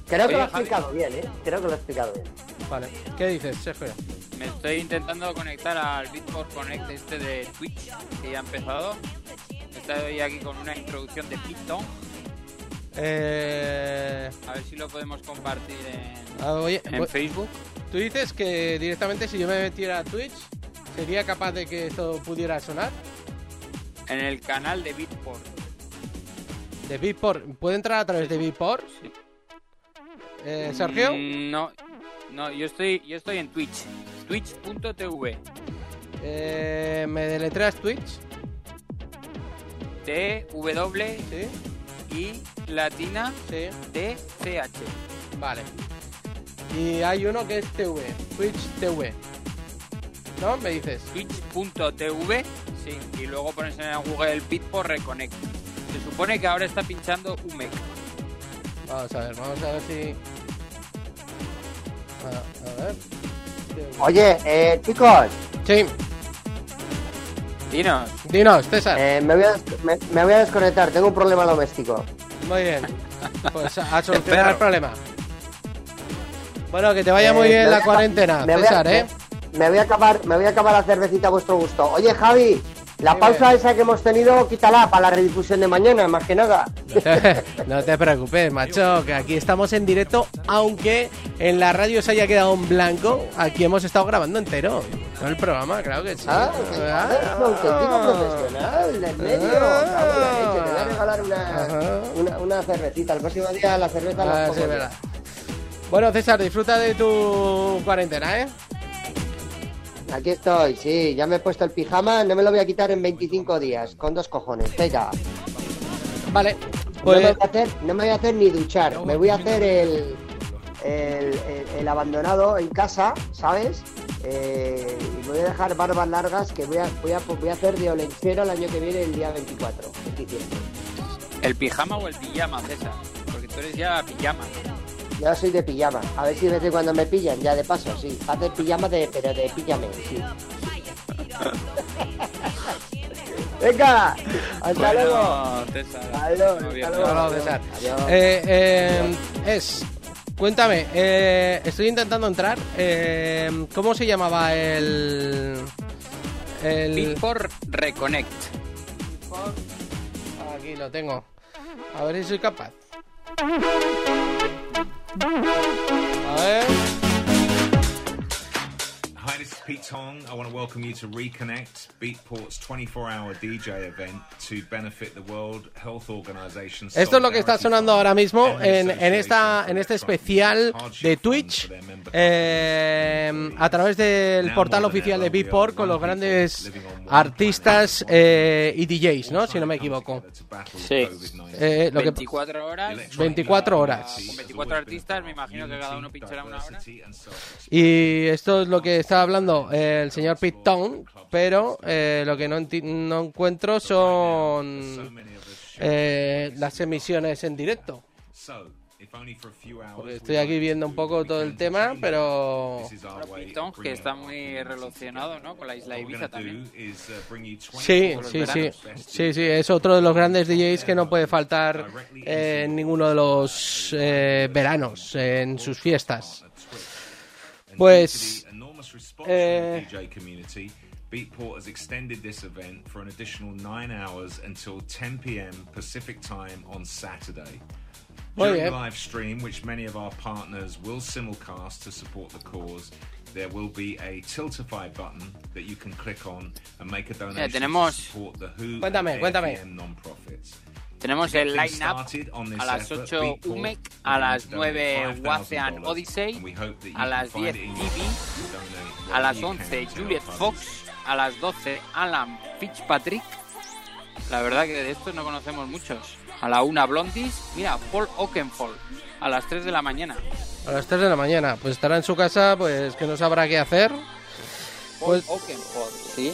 Creo que Oye, lo he Javi. explicado bien, ¿eh? Creo que lo he explicado bien. Vale. ¿Qué dices, Sergio? Me estoy intentando conectar al Bitport Connect este de Twitch, que ya ha empezado. Estoy aquí con una introducción de Python. Eh... A ver si lo podemos compartir en, ah, oye, en bu- Facebook. tú dices que directamente si yo me metiera a Twitch, ¿sería capaz de que esto pudiera sonar? En el canal de Bitport. ¿De Beatport? ¿Puede entrar a través de Beatport? Sí. Eh, ¿Sergio? Mm, No, no, yo estoy, yo estoy en Twitch. Twitch.tv. Eh, ¿Me deletreas Twitch? T W Sí, I latina sí. D C H. Vale. Y hay uno que es TV, Twitch TV. ¿No? Me dices. Twitch.tv. Sí. Y luego pones en Google Bitport Reconnect. Se supone que ahora está pinchando UMEC. Vamos a ver, vamos a ver si. A, a ver. Oye, eh, chicos, Sí, Dinos. dinos, César. eh, me, voy a, des- me, me voy a desconectar, tengo un problema doméstico. Muy bien. Pues a, a solucionar el problema. Bueno, que te vaya muy Eh, bien me la cuarentena, me voy a- César, ¿eh? Me, me voy a acabar, me voy a acabar la cervecita a vuestro gusto. Oye, Javi, la pausa esa que hemos tenido, quítala para la redifusión de mañana, más que nada. no te preocupes, macho, que aquí estamos en directo, aunque en la radio se haya quedado en blanco, aquí hemos estado grabando entero. Todo el programa, claro que sí. Ah, Ah. profesional del medio. Ah. En Te voy a regalar una, una, cervecita. El próximo día la cerveza la Ah, sí. Bueno, César, disfruta de tu cuarentena, ¿eh? Aquí estoy, sí, ya me he puesto el pijama, no me lo voy a quitar en 25 días, con dos cojones, venga. Vale, No, me pues voy a hacer, no me voy a hacer ni duchar, me voy a hacer el, el, el- el abandonado en casa, ¿sabes? Eh, y voy a dejar barbas largas que voy a, voy a, voy a hacer de olenchero el año que viene, el día 24 de diciembre. ¿El pijama o el pijama, César? Porque tú eres ya pijama. Yo soy de pijama, a ver si de vez en cuando me pillan, ya de paso, sí. Hacer pijama de, pero de píllame, sí. Venga, hasta luego. César. Adiós, bien. hasta luego. César. Adiós. Eh, eh, es. Cuéntame, eh, estoy intentando entrar. eh, ¿Cómo se llamaba el. El. Bitport Reconnect. Aquí lo tengo. A ver si soy capaz. A. Pete Tong. I want to welcome you to Reconnect, Beatport's 24-hour DJ event to benefit the World Health Organization. Esto es lo que está sonando ahora mismo en, en esta, en este especial de Twitch eh, a través del portal oficial de Beatport con los grandes artistas eh, y DJs, ¿no? Si no me equivoco. Sí. Eh, lo que- 24 horas. 24 horas. Con 24 artistas, me imagino que cada uno pinchará una hora. Y esto es lo que estaba hablando eh, el señor Pete pero eh, lo que no, encuentro son eh, las emisiones en directo. Porque estoy aquí viendo un poco todo el tema, pero... Pitón, que está muy relacionado, ¿no? Con la isla Ibiza también. Sí, sí, sí. Sí, sí, es otro de los grandes DJs que no puede faltar eh, en ninguno de los eh, veranos, en sus fiestas. Pues... eh, DJ community, Beatport has extended this event for an additional nine hours until 10 p.m. Pacific time on Saturday. Muy During the live stream, which many of our partners will simulcast to support the cause, there will be a Tiltify button that you can click on and make a donation tenemos- to support the WHO Cuéntame, and cuéntame. AFPM non-profits. Tenemos el line-up a las effort, 8 Beatport UMEC, a las to donate 9 Wacean $5,000, Odyssey, a las find 10 it in your Divi, means to donate a las you 11 can to Juliet Fox, a las 12 Alan Fitzpatrick. La verdad que de estos no conocemos muchos. A la 1 Blondis, mira, Paul Oakenfold, a las 3 de la mañana. a las 3 de la mañana, pues estará en su casa, pues que no sabrá qué hacer. Paul Pues, Oakenfold, ¿sí?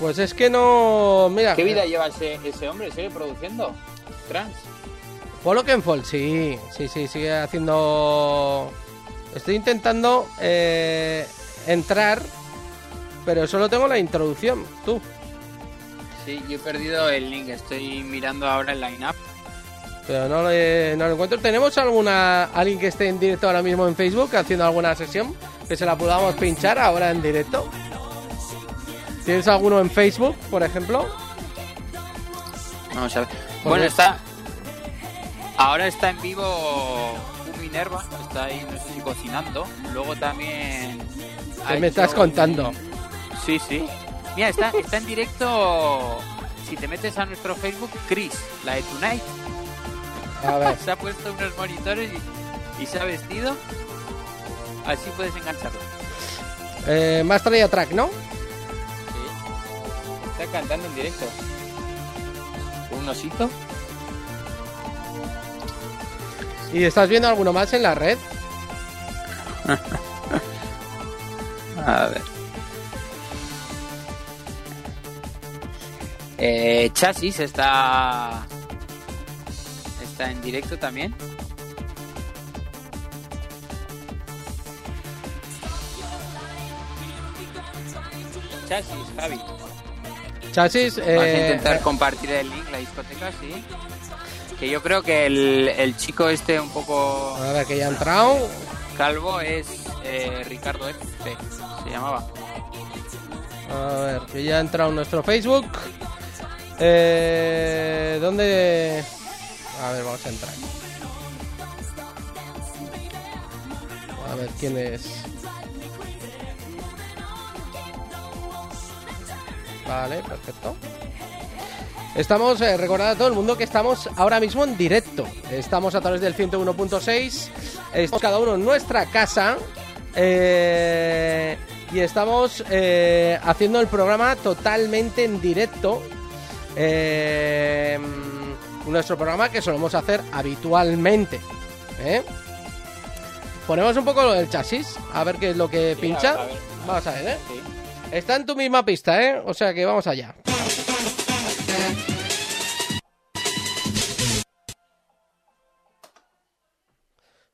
pues es que no... Mira, ¿Qué vida lleva ese, ese hombre? ¿Sigue produciendo? Trans. Paul Oakenfold, sí, sí, sí, sigue haciendo... Estoy intentando eh, entrar, pero solo tengo la introducción, tú. Sí, yo he perdido el link, estoy mirando ahora el line-up. Pero no, le- no lo encuentro. ¿Tenemos alguna alguien que esté en directo ahora mismo en Facebook haciendo alguna sesión? Que se la podamos pinchar ahora en directo. ¿Tienes alguno en Facebook, por ejemplo? Vamos a ver. Bueno, está. Ahora está en vivo un Minerva, está ahí, no sé si cocinando. Luego también. ¿Qué me estás contando? Sí, sí. Mira, está, está en directo. Si te metes a nuestro Facebook, Chris, la de Tonight. A ver. Se ha puesto unos monitores y, y se ha vestido. Así puedes engancharlo. Eh, más traía track, ¿no? Sí. Está cantando en directo. Un osito. ¿Y estás viendo alguno más en la red? A ver. Eh, Chasis está. Está en directo también. Chasis, Javi. Chasis, Vas a eh, intentar compartir el link, la discoteca, sí. Que yo creo que el, el chico este un poco a ver que ya ha entrado. calvo es eh, Ricardo F. Se llamaba. A ver, que ya ha entrado en nuestro Facebook. Eh, ¿Dónde? A ver, vamos a entrar. A ver quién es. Vale, perfecto. Estamos, eh, recordad a todo el mundo que estamos ahora mismo en directo. Estamos a través del 101.6. Estamos cada uno en nuestra casa. eh, y estamos eh, haciendo el programa totalmente en directo. Eh, nuestro programa que solemos hacer habitualmente. ¿eh? Ponemos un poco lo del chasis, a ver qué es lo que pincha. a ver, a ver. Vamos a ver, ¿eh? Sí. Está en tu misma pista, ¿eh? O sea que vamos allá.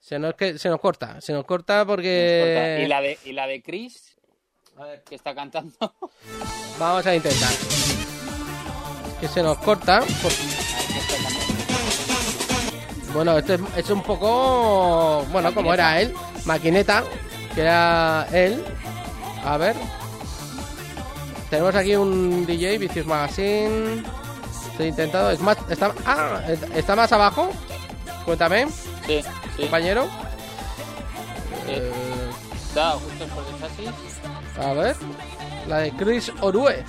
Se nos, que, se nos corta, se nos corta porque... ¿Y la de, y la de Chris? A ver, que está cantando. Vamos a intentar. Que se nos corta. Bueno, esto es, es un poco... Bueno, como era él. Maquineta. Que era él. A ver. Tenemos aquí un DJ, Vicious Magazine. Estoy intentando... Es más, está, ah, está más abajo. Cuéntame, Sí, sí. compañero. Sí. Eh, justo por el chasis. A ver. La de Chris Orue.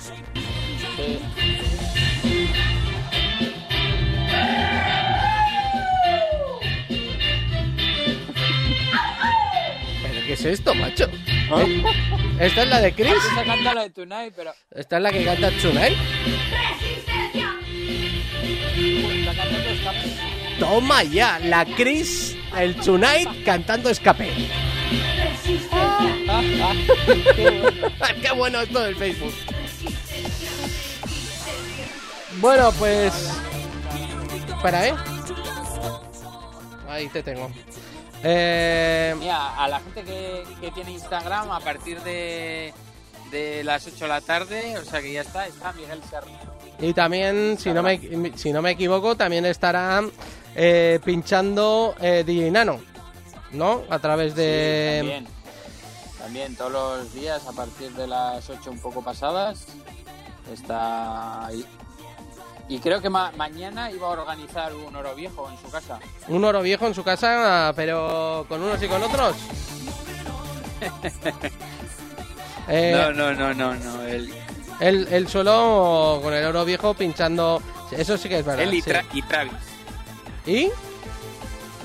Sí. ¿Pero qué es esto, macho? ¿Esta es la de Chris? Esa canta la de Tonight, pero ¿Esta es la que canta Tonight? Toma ya, la Chris, el Tonight cantando escape. Qué bueno esto del Facebook. Bueno, pues. Espera, ¿eh? Ahí te tengo. Eh, Mira, a la gente que, que tiene Instagram a partir de, de las 8 de la tarde, o sea que ya está, está Miguel Serra. y también, si no me, si no me equivoco, también estará eh, pinchando eh, DJ Nano, ¿no? A través de. también, también todos los días a partir de las 8 un poco pasadas está ahí. Y creo que ma- mañana iba a organizar un oro viejo en su casa. Un oro viejo en su casa, pero con unos y con otros. Eh, No, no, no, no, no. Él, Él, él solo con el oro viejo pinchando. Eso sí que es verdad. él y, sí. Tra- y Travis. ¿Y?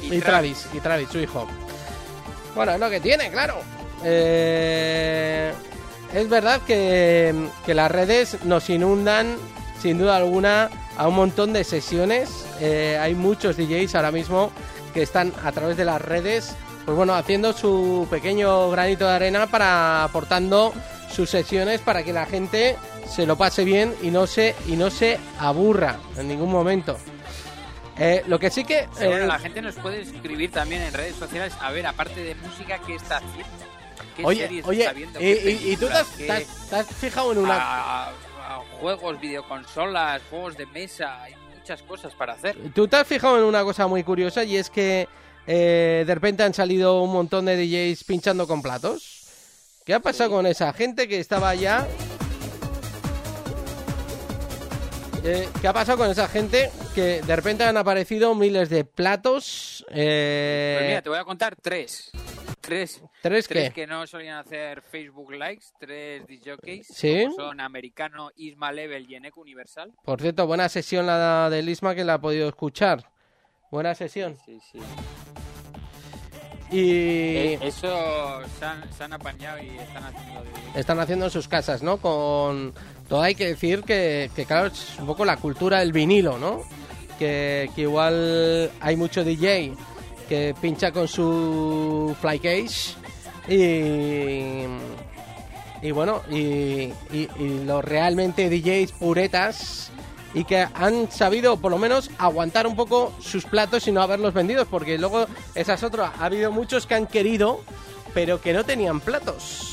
Y Travis, y Travis, su hijo. Bueno, es lo que tiene, claro. Eh, es verdad que, que las redes nos inundan, sin duda alguna, a un montón de sesiones. Eh, hay muchos DJs ahora mismo que están a través de las redes, pues bueno, haciendo su pequeño granito de arena para aportando sus sesiones para que la gente se lo pase bien y no se y no se aburra en ningún momento. Eh, lo que sí que bueno, eh, la gente nos puede escribir también en redes sociales. A ver, aparte de música, ¿qué está haciendo? ¿Qué Oye, series oye, está viendo? y, ¿Qué y- y tú te has, películas? te has- ¿Qué- te has fijado en una... a- a juegos, videoconsolas, juegos de mesa, hay muchas cosas para hacer. Tú te has fijado en una cosa muy curiosa y es que eh, de repente han salido un montón de DJs pinchando con platos. ¿Qué ha pasado con esa gente que estaba allá? Eh, ¿Qué ha pasado con esa gente que de repente han aparecido miles de platos? eh, Pues mira, te voy a contar tres. Tres, ¿Tres tres que no solían hacer Facebook Likes, tres DJs. Sí. Son Americano, Isma Level y Eneco Universal. Por cierto, buena sesión la del Isma que la ha podido escuchar. Buena sesión. Sí, sí. Y Eh, eso se han, se han apañado y están haciendo de... están haciendo en sus casas, ¿no? Con todo hay que decir que, que, claro, es un poco la cultura del vinilo, ¿no? Que, que igual hay mucho DJ que pincha con su fly case y y bueno y, y- y los realmente DJs puretas y que han sabido por lo menos aguantar un poco sus platos y no haberlos vendidos porque luego esa es otra ha habido muchos que han querido pero que no tenían platos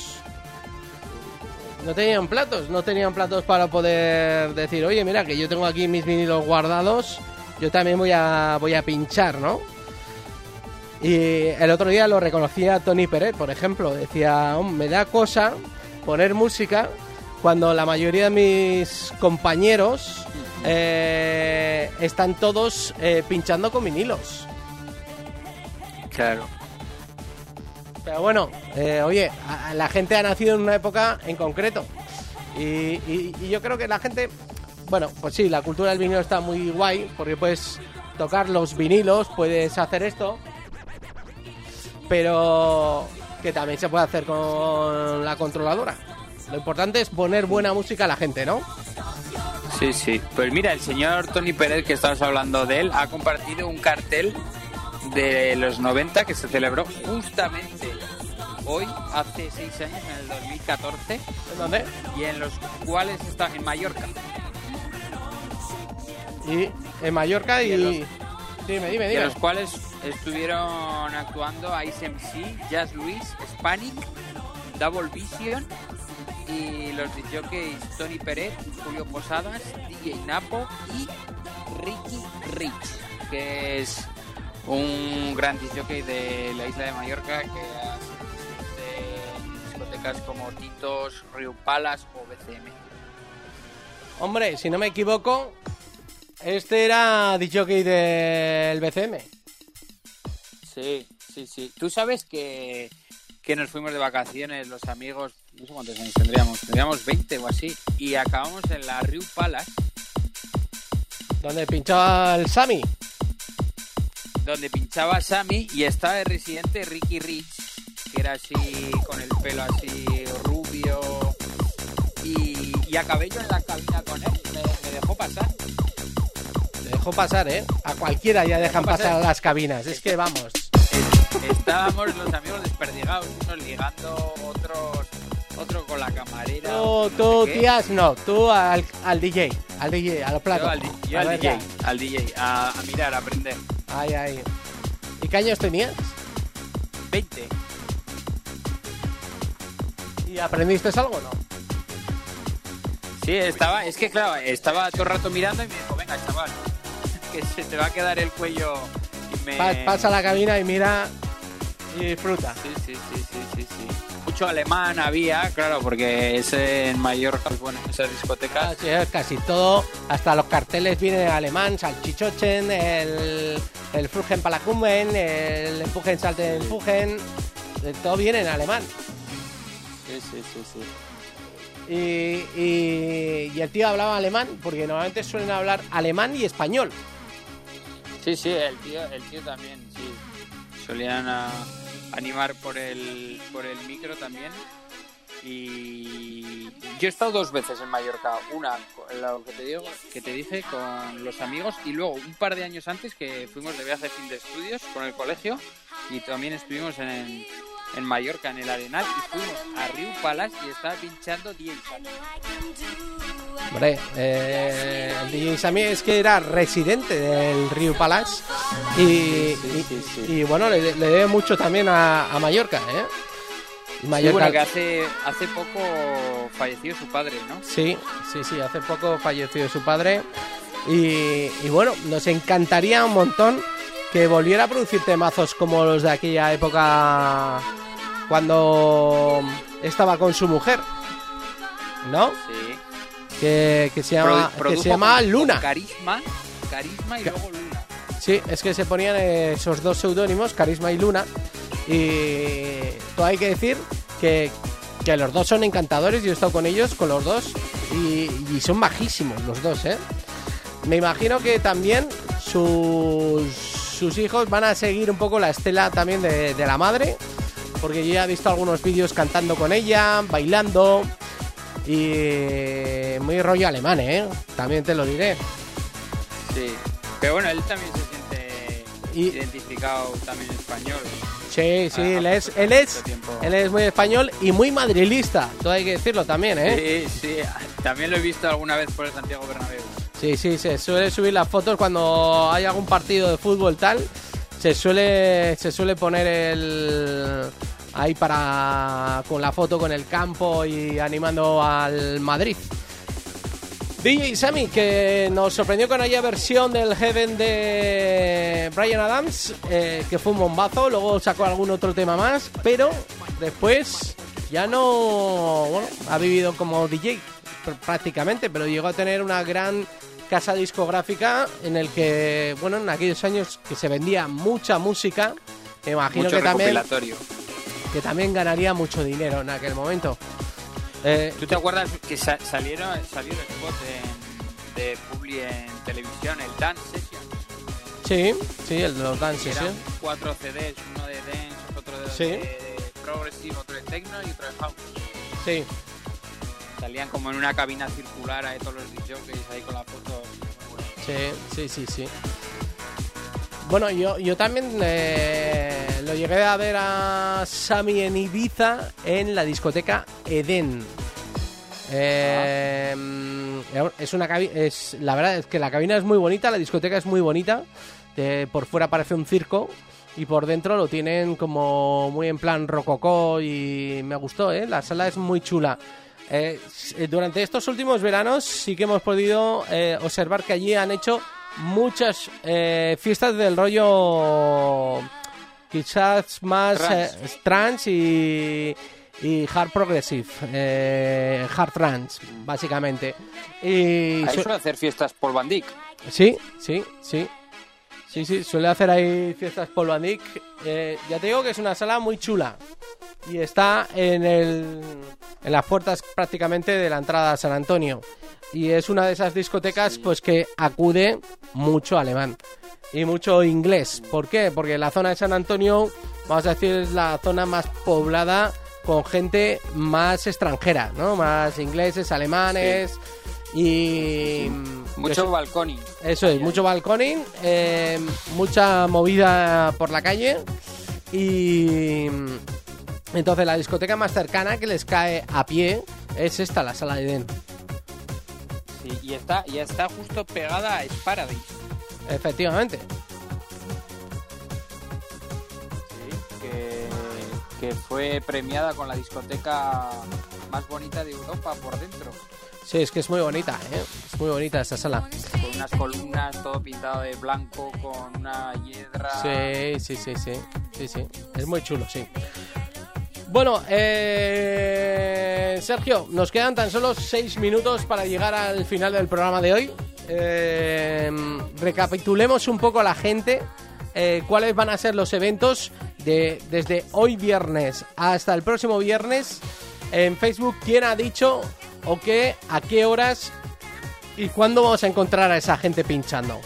no tenían platos, no tenían platos para poder decir, oye, mira, que yo tengo aquí mis vinilos guardados, yo también voy a, voy a pinchar, ¿no? Y el otro día lo reconocía Tony Peret, por ejemplo, decía, "Hom, me da cosa poner música cuando la mayoría de mis compañeros eh, están todos eh, pinchando con vinilos. Claro. Pero bueno, eh, oye, a la gente ha nacido en una época en concreto. Y, y- y yo creo que la gente, bueno, pues sí, la cultura del vinilo está muy guay, porque puedes tocar los vinilos, puedes hacer esto, pero que también se puede hacer con la controladora. Lo importante es poner buena música a la gente, ¿no? Sí, sí. Pues mira, el señor Tony Pérez, que estabas hablando de él, ha compartido un cartel de los 90 que se celebró justamente hoy, hace seis años, en el 2014, ¿En dónde? y en los cuales está en Mallorca. Y en Mallorca y... Y en los- Dime, dime, Y en dime. los cuales estuvieron actuando Ice MC, Jazz Luis, Spanic, Double Vision y los DJs Tony Pérez, Julio Posadas, DJ Napo y Ricky Rich, que es un gran DJ de la isla de Mallorca que ha sido de discotecas como Titos, Rio Palas o BCM. Hombre, si no me equivoco, este era DJ del BCM. Sí, sí, sí. Tú sabes que que nos fuimos de vacaciones, los amigos, no sé cuántos años tendríamos, tendríamos 20 o así, y acabamos en la Riu Palace, Donde pinchaba el Sammy. donde pinchaba Sammy y estaba de residente Ricky Rich, que era así, con el pelo así rubio, y, y acabé yo en la cabina con él, me, me dejó pasar. Dejó pasar, ¿eh? A cualquiera ya dejan pasar. a las cabinas. Es que vamos. Estábamos los amigos desperdigados, unos ligando, otros otro con la camarera. No tú, qué. tías, no. Tú al, al DJ. Al DJ, a los platos. Yo al, yo A al DJ, ya. al DJ, a, a mirar, a aprender. Ay, ay. ¿Y qué años tenías? 20. ¿Y aprendiste algo o no? Sí, estaba, es que claro, estaba todo el rato mirando y me dijo, venga, chaval, que se te va a quedar el cuello y me... Pasa a la cabina y mira y disfruta. Sí, sí, sí, sí, sí, sí. Mucho alemán había, claro, porque es en Mallorca, bueno, esas discotecas. Casi, eh, casi todo, hasta los carteles vienen en alemán, salchichochen, el, el Frugen Palacumen, el Empujen Salte Empujen, todo viene en alemán. Sí, sí, sí, sí. Y, y- y el tío hablaba alemán, porque normalmente suelen hablar alemán y español. Sí, sí, el tío, el tío también, sí. Solían ah, animar por el, por el micro también. Y yo he estado dos veces en Mallorca. Una, lo que te digo, que te dije, con los amigos. Y luego, un par de años antes, que fuimos de viaje fin de estudios con el colegio. Y también estuvimos en, en Mallorca, en el Arenal. Y fuimos a Riu Palace y estaba pinchando 10 años. Hombre, eh, el DJ Sammy es que era residente del Rio Palace y, sí, y- sí, sí. y bueno, le, le debe mucho también a, a Mallorca, ¿eh? Mallorca, bueno, que hace, hace poco falleció su padre, ¿no? sí, sí, sí, hace poco falleció su padre y, y bueno, nos encantaría un montón que volviera a producir temazos como los de aquella época cuando estaba con su mujer, ¿no? Sí. Que, que se llama, que se llama con- Luna. con Carisma, carisma y luego Luna. Sí, es que se ponían esos dos seudónimos, Carisma y Luna. Y todo hay que decir que, que los dos son encantadores. Yo he estado con ellos, con los dos, y, y son majísimos los dos, ¿eh? Me imagino que también sus, sus hijos van a seguir un poco la estela también de, de la madre, porque yo ya he visto algunos vídeos cantando con ella, bailando, y muy rollo alemán, ¿eh? También te lo diré. Sí. Pero bueno, él también se siente Y- identificado también español. Sí, sí, Ah, él es, él es, él es muy español y muy madrilista, todo hay que decirlo también, ¿eh? Sí, sí. También lo he visto alguna vez por el Santiago Bernabéu. Sí, sí, se suele subir las fotos cuando hay algún partido de fútbol tal, se suele, se suele poner el ahí para con la foto con el campo y animando al Madrid. DJ Sammy, que nos sorprendió con aquella versión del Heaven de Brian Adams, eh, que fue un bombazo, luego sacó algún otro tema más, pero después ya no, ha vivido como DJ pr- prácticamente, pero llegó a tener una gran casa discográfica en el que, bueno, en aquellos años que se vendía mucha música, me imagino Mucho que también, que también ganaría mucho dinero en aquel momento. Eh, ¿Tú te acuerdas que sa- salieron, salió el spot en- de Publi en televisión, el Dance Session? sí, sí, el de los Que dances, eran cuatro CDs, uno de dance, otro de, Sí. de progressive, otro de techno y otro de house. Sí, Salían como en una cabina circular ahí todos los DJs ahí con la foto. Sí, sí, sí, sí. Bueno, yo, yo también eh, lo llegué a ver a Sami en Ibiza en la discoteca Eden. Eh, Es una es La verdad es que la cabina es muy bonita, la discoteca es muy bonita. Eh, por fuera parece un circo y por dentro lo tienen como muy en plan rococó y me gustó, ¿eh? La sala es muy chula. Eh, s- durante estos últimos veranos sí que hemos podido eh, observar que allí han hecho muchas eh, fiestas del rollo quizás más Trance. eh, y, y hard progressive, eh, hard trance, básicamente. Y Ahí su- suele hacer fiestas Van Dyck. Sí, sí, sí. Sí, sí, suele hacer ahí fiestas Dyck. Eh, ya te digo que es una sala muy chula. y está en, el, en las puertas prácticamente de la entrada a San Antonio. Y es una de esas discotecas pues que acude mucho alemán y mucho inglés. ¿Por qué? Porque la zona de San Antonio, vamos a decir, es la zona más poblada con gente más extranjera, ¿no? Más ingleses, alemanes y... Mucho balconing. Eso es, mucho balconing, eh, mucha movida por la calle y entonces la discoteca más cercana que les cae a pie es esta, la sala de Den. Sí, y está, y está justo pegada a Sparadise. Efectivamente. que fue premiada con la discoteca más bonita de Europa por dentro. Sí, es que es muy bonita, ¿eh? Es muy bonita esta sala. Con unas columnas, todo pintado de blanco, con una hiedra. Sí, sí, sí, sí. Sí, sí. Es muy chulo, sí. Bueno, eh, Sergio, nos quedan tan solo seis minutos para llegar al final del programa de hoy. Eh, recapitulemos un poco a la gente eh, cuáles van a ser los eventos de desde hoy viernes hasta el próximo viernes en Facebook. ¿Quién ha dicho o qué, a qué horas y cuándo vamos a encontrar a esa gente pinchando?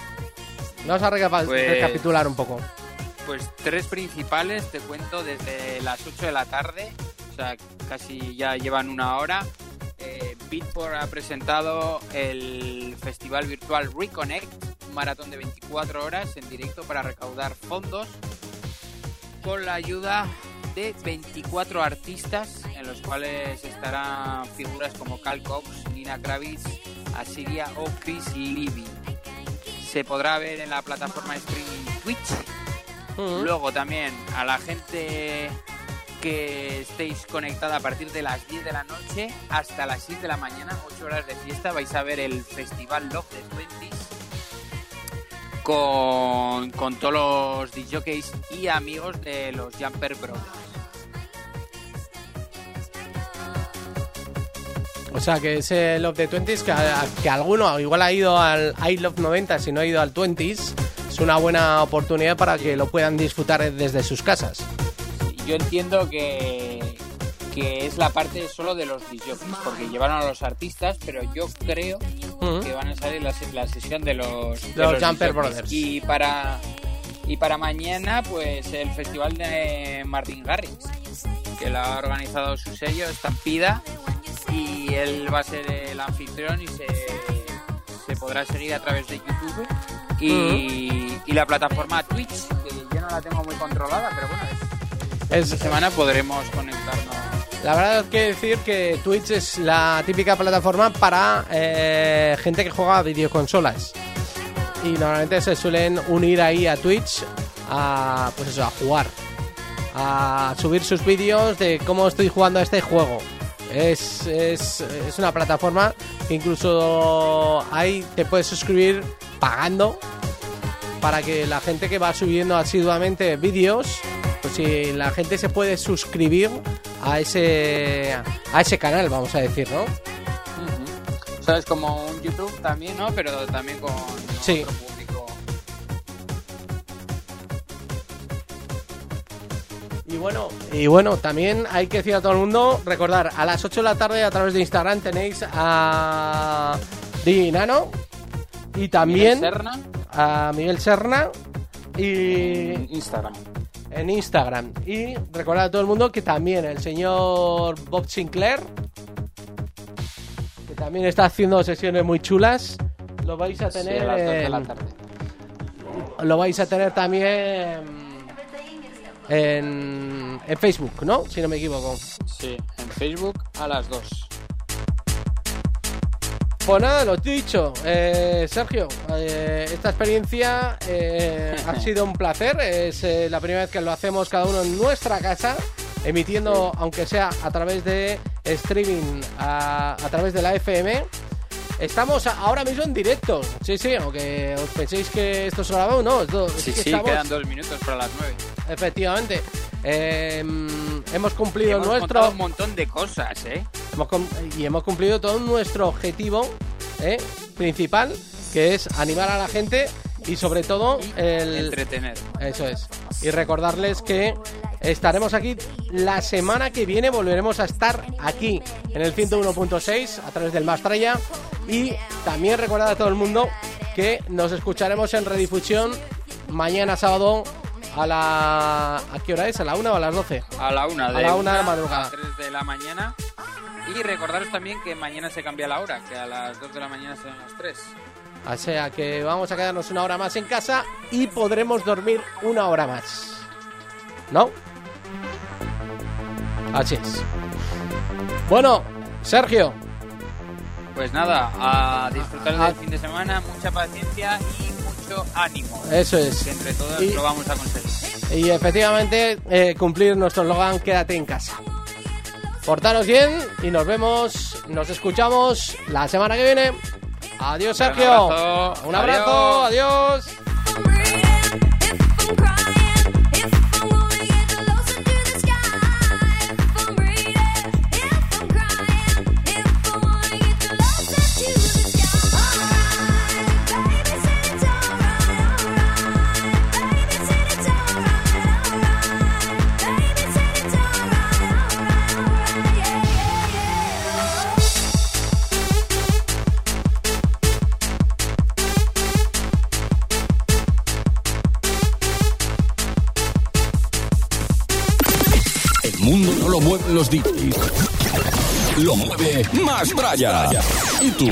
Vamos a recapa- Pues- recapitular un poco. Pues tres principales, te cuento, desde las 8 de la tarde, o sea, casi ya llevan una hora. Eh, Beatport ha presentado el festival virtual Reconnect, un maratón de 24 horas en directo para recaudar fondos con la ayuda de 24 artistas, en los cuales estarán figuras como Cal Cox, Nina Kravitz, Asiria o Chris Levy. Se podrá ver en la plataforma streaming Twitch Luego también a la gente que estéis conectada a partir de las 10 de la noche hasta las 6 de la mañana, 8 horas de fiesta, vais a ver el Festival Love de Twenties con, con todos los DJs y amigos de los Jumper Brothers. O sea, que ese Love the 20s, que, a- que alguno igual ha ido al I Love 90 si no ha ido al 20s, es una buena oportunidad para que lo puedan disfrutar desde sus casas. Yo entiendo que, que es la parte solo de los DJs, porque llevaron a los artistas, pero yo creo que van a salir la, se- la sesión de los, de Los Jumper DJs. Brothers. Y para, y para mañana, pues el festival de Martin Garrix, que lo ha organizado su sello, Estampida, él va a ser el anfitrión y se, se podrá seguir a través de YouTube. Y, y la plataforma Twitch, que yo no la tengo muy controlada, pero bueno, Es- esta semana podremos conectarnos. La verdad es que decir que Twitch es la típica plataforma para eh, gente que juega a videoconsolas. Y normalmente se suelen unir ahí a Twitch a, pues eso, a jugar. A subir sus vídeos de cómo estoy jugando a este juego. Es, es, es una plataforma que incluso ahí te puedes suscribir pagando para que la gente que va subiendo asiduamente vídeos, pues si la gente se puede suscribir a ese a ese canal, vamos a decir, ¿no? O sea, es como un YouTube también, ¿no? Pero también con Sí. otro Y bueno, y bueno, también hay que decir a todo el mundo, recordar, a las 8 de la tarde a través de Instagram tenéis a Di Nano y también Miguel Serna. a Miguel Serna y Instagram. en Instagram. Y recordar a todo el mundo que también el señor Bob Sinclair, que también está haciendo sesiones muy chulas, lo vais a Sí, tener a las dos de la en- tarde. lo vais a tener también en, en Facebook, ¿no? Si no me equivoco. Sí, en Facebook a las 2. Pues nada, lo dicho, eh, Sergio, eh, esta experiencia eh, ha sido un placer. Es eh, la primera vez que lo hacemos cada uno en nuestra casa, emitiendo, aunque sea a través de streaming, a, a través de la FM. Estamos ahora mismo en directo. Sí, sí, aunque os penséis que esto es grabado, no. Esto, es Sí, que sí, estamos- quedan dos minutos para las 9. Efectivamente. Eh, hemos cumplido Hemos nuestro. un montón de cosas, ¿eh? Hemos y hemos cumplido todo nuestro objetivo ¿eh? principal, que es animar a la gente y sobre todo el... Entretener. Eso es. Y recordarles que estaremos aquí la semana que viene. Volveremos a estar aquí en el 101.6 a través del Mastraya. Y también recordar a todo el mundo que nos escucharemos en redifusión mañana sábado a la... ¿A qué hora es? ¿A la una o a las 12? A la una de, A la una de madrugada. a 3 de la mañana. Y recordaros también que mañana se cambia la hora, que a las 2 de la mañana son las 3. O sea que vamos a quedarnos una hora más en casa y podremos dormir una hora más. ¿No? Así es. Bueno, Sergio, Pues nada, a disfrutar Ah. del fin de semana, mucha paciencia y mucho ánimo. eso es. Que entre todos Y- lo vamos a conseguir. Y efectivamente, eh, cumplir nuestro eslogan, quédate en casa. Portaros bien y nos vemos, nos escuchamos la semana que viene. Adiós, Un Sergio. abrazo. Un abrazo, adiós. Los DJs. Lo mueve más Braya. ¿Y tú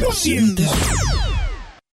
lo sientes?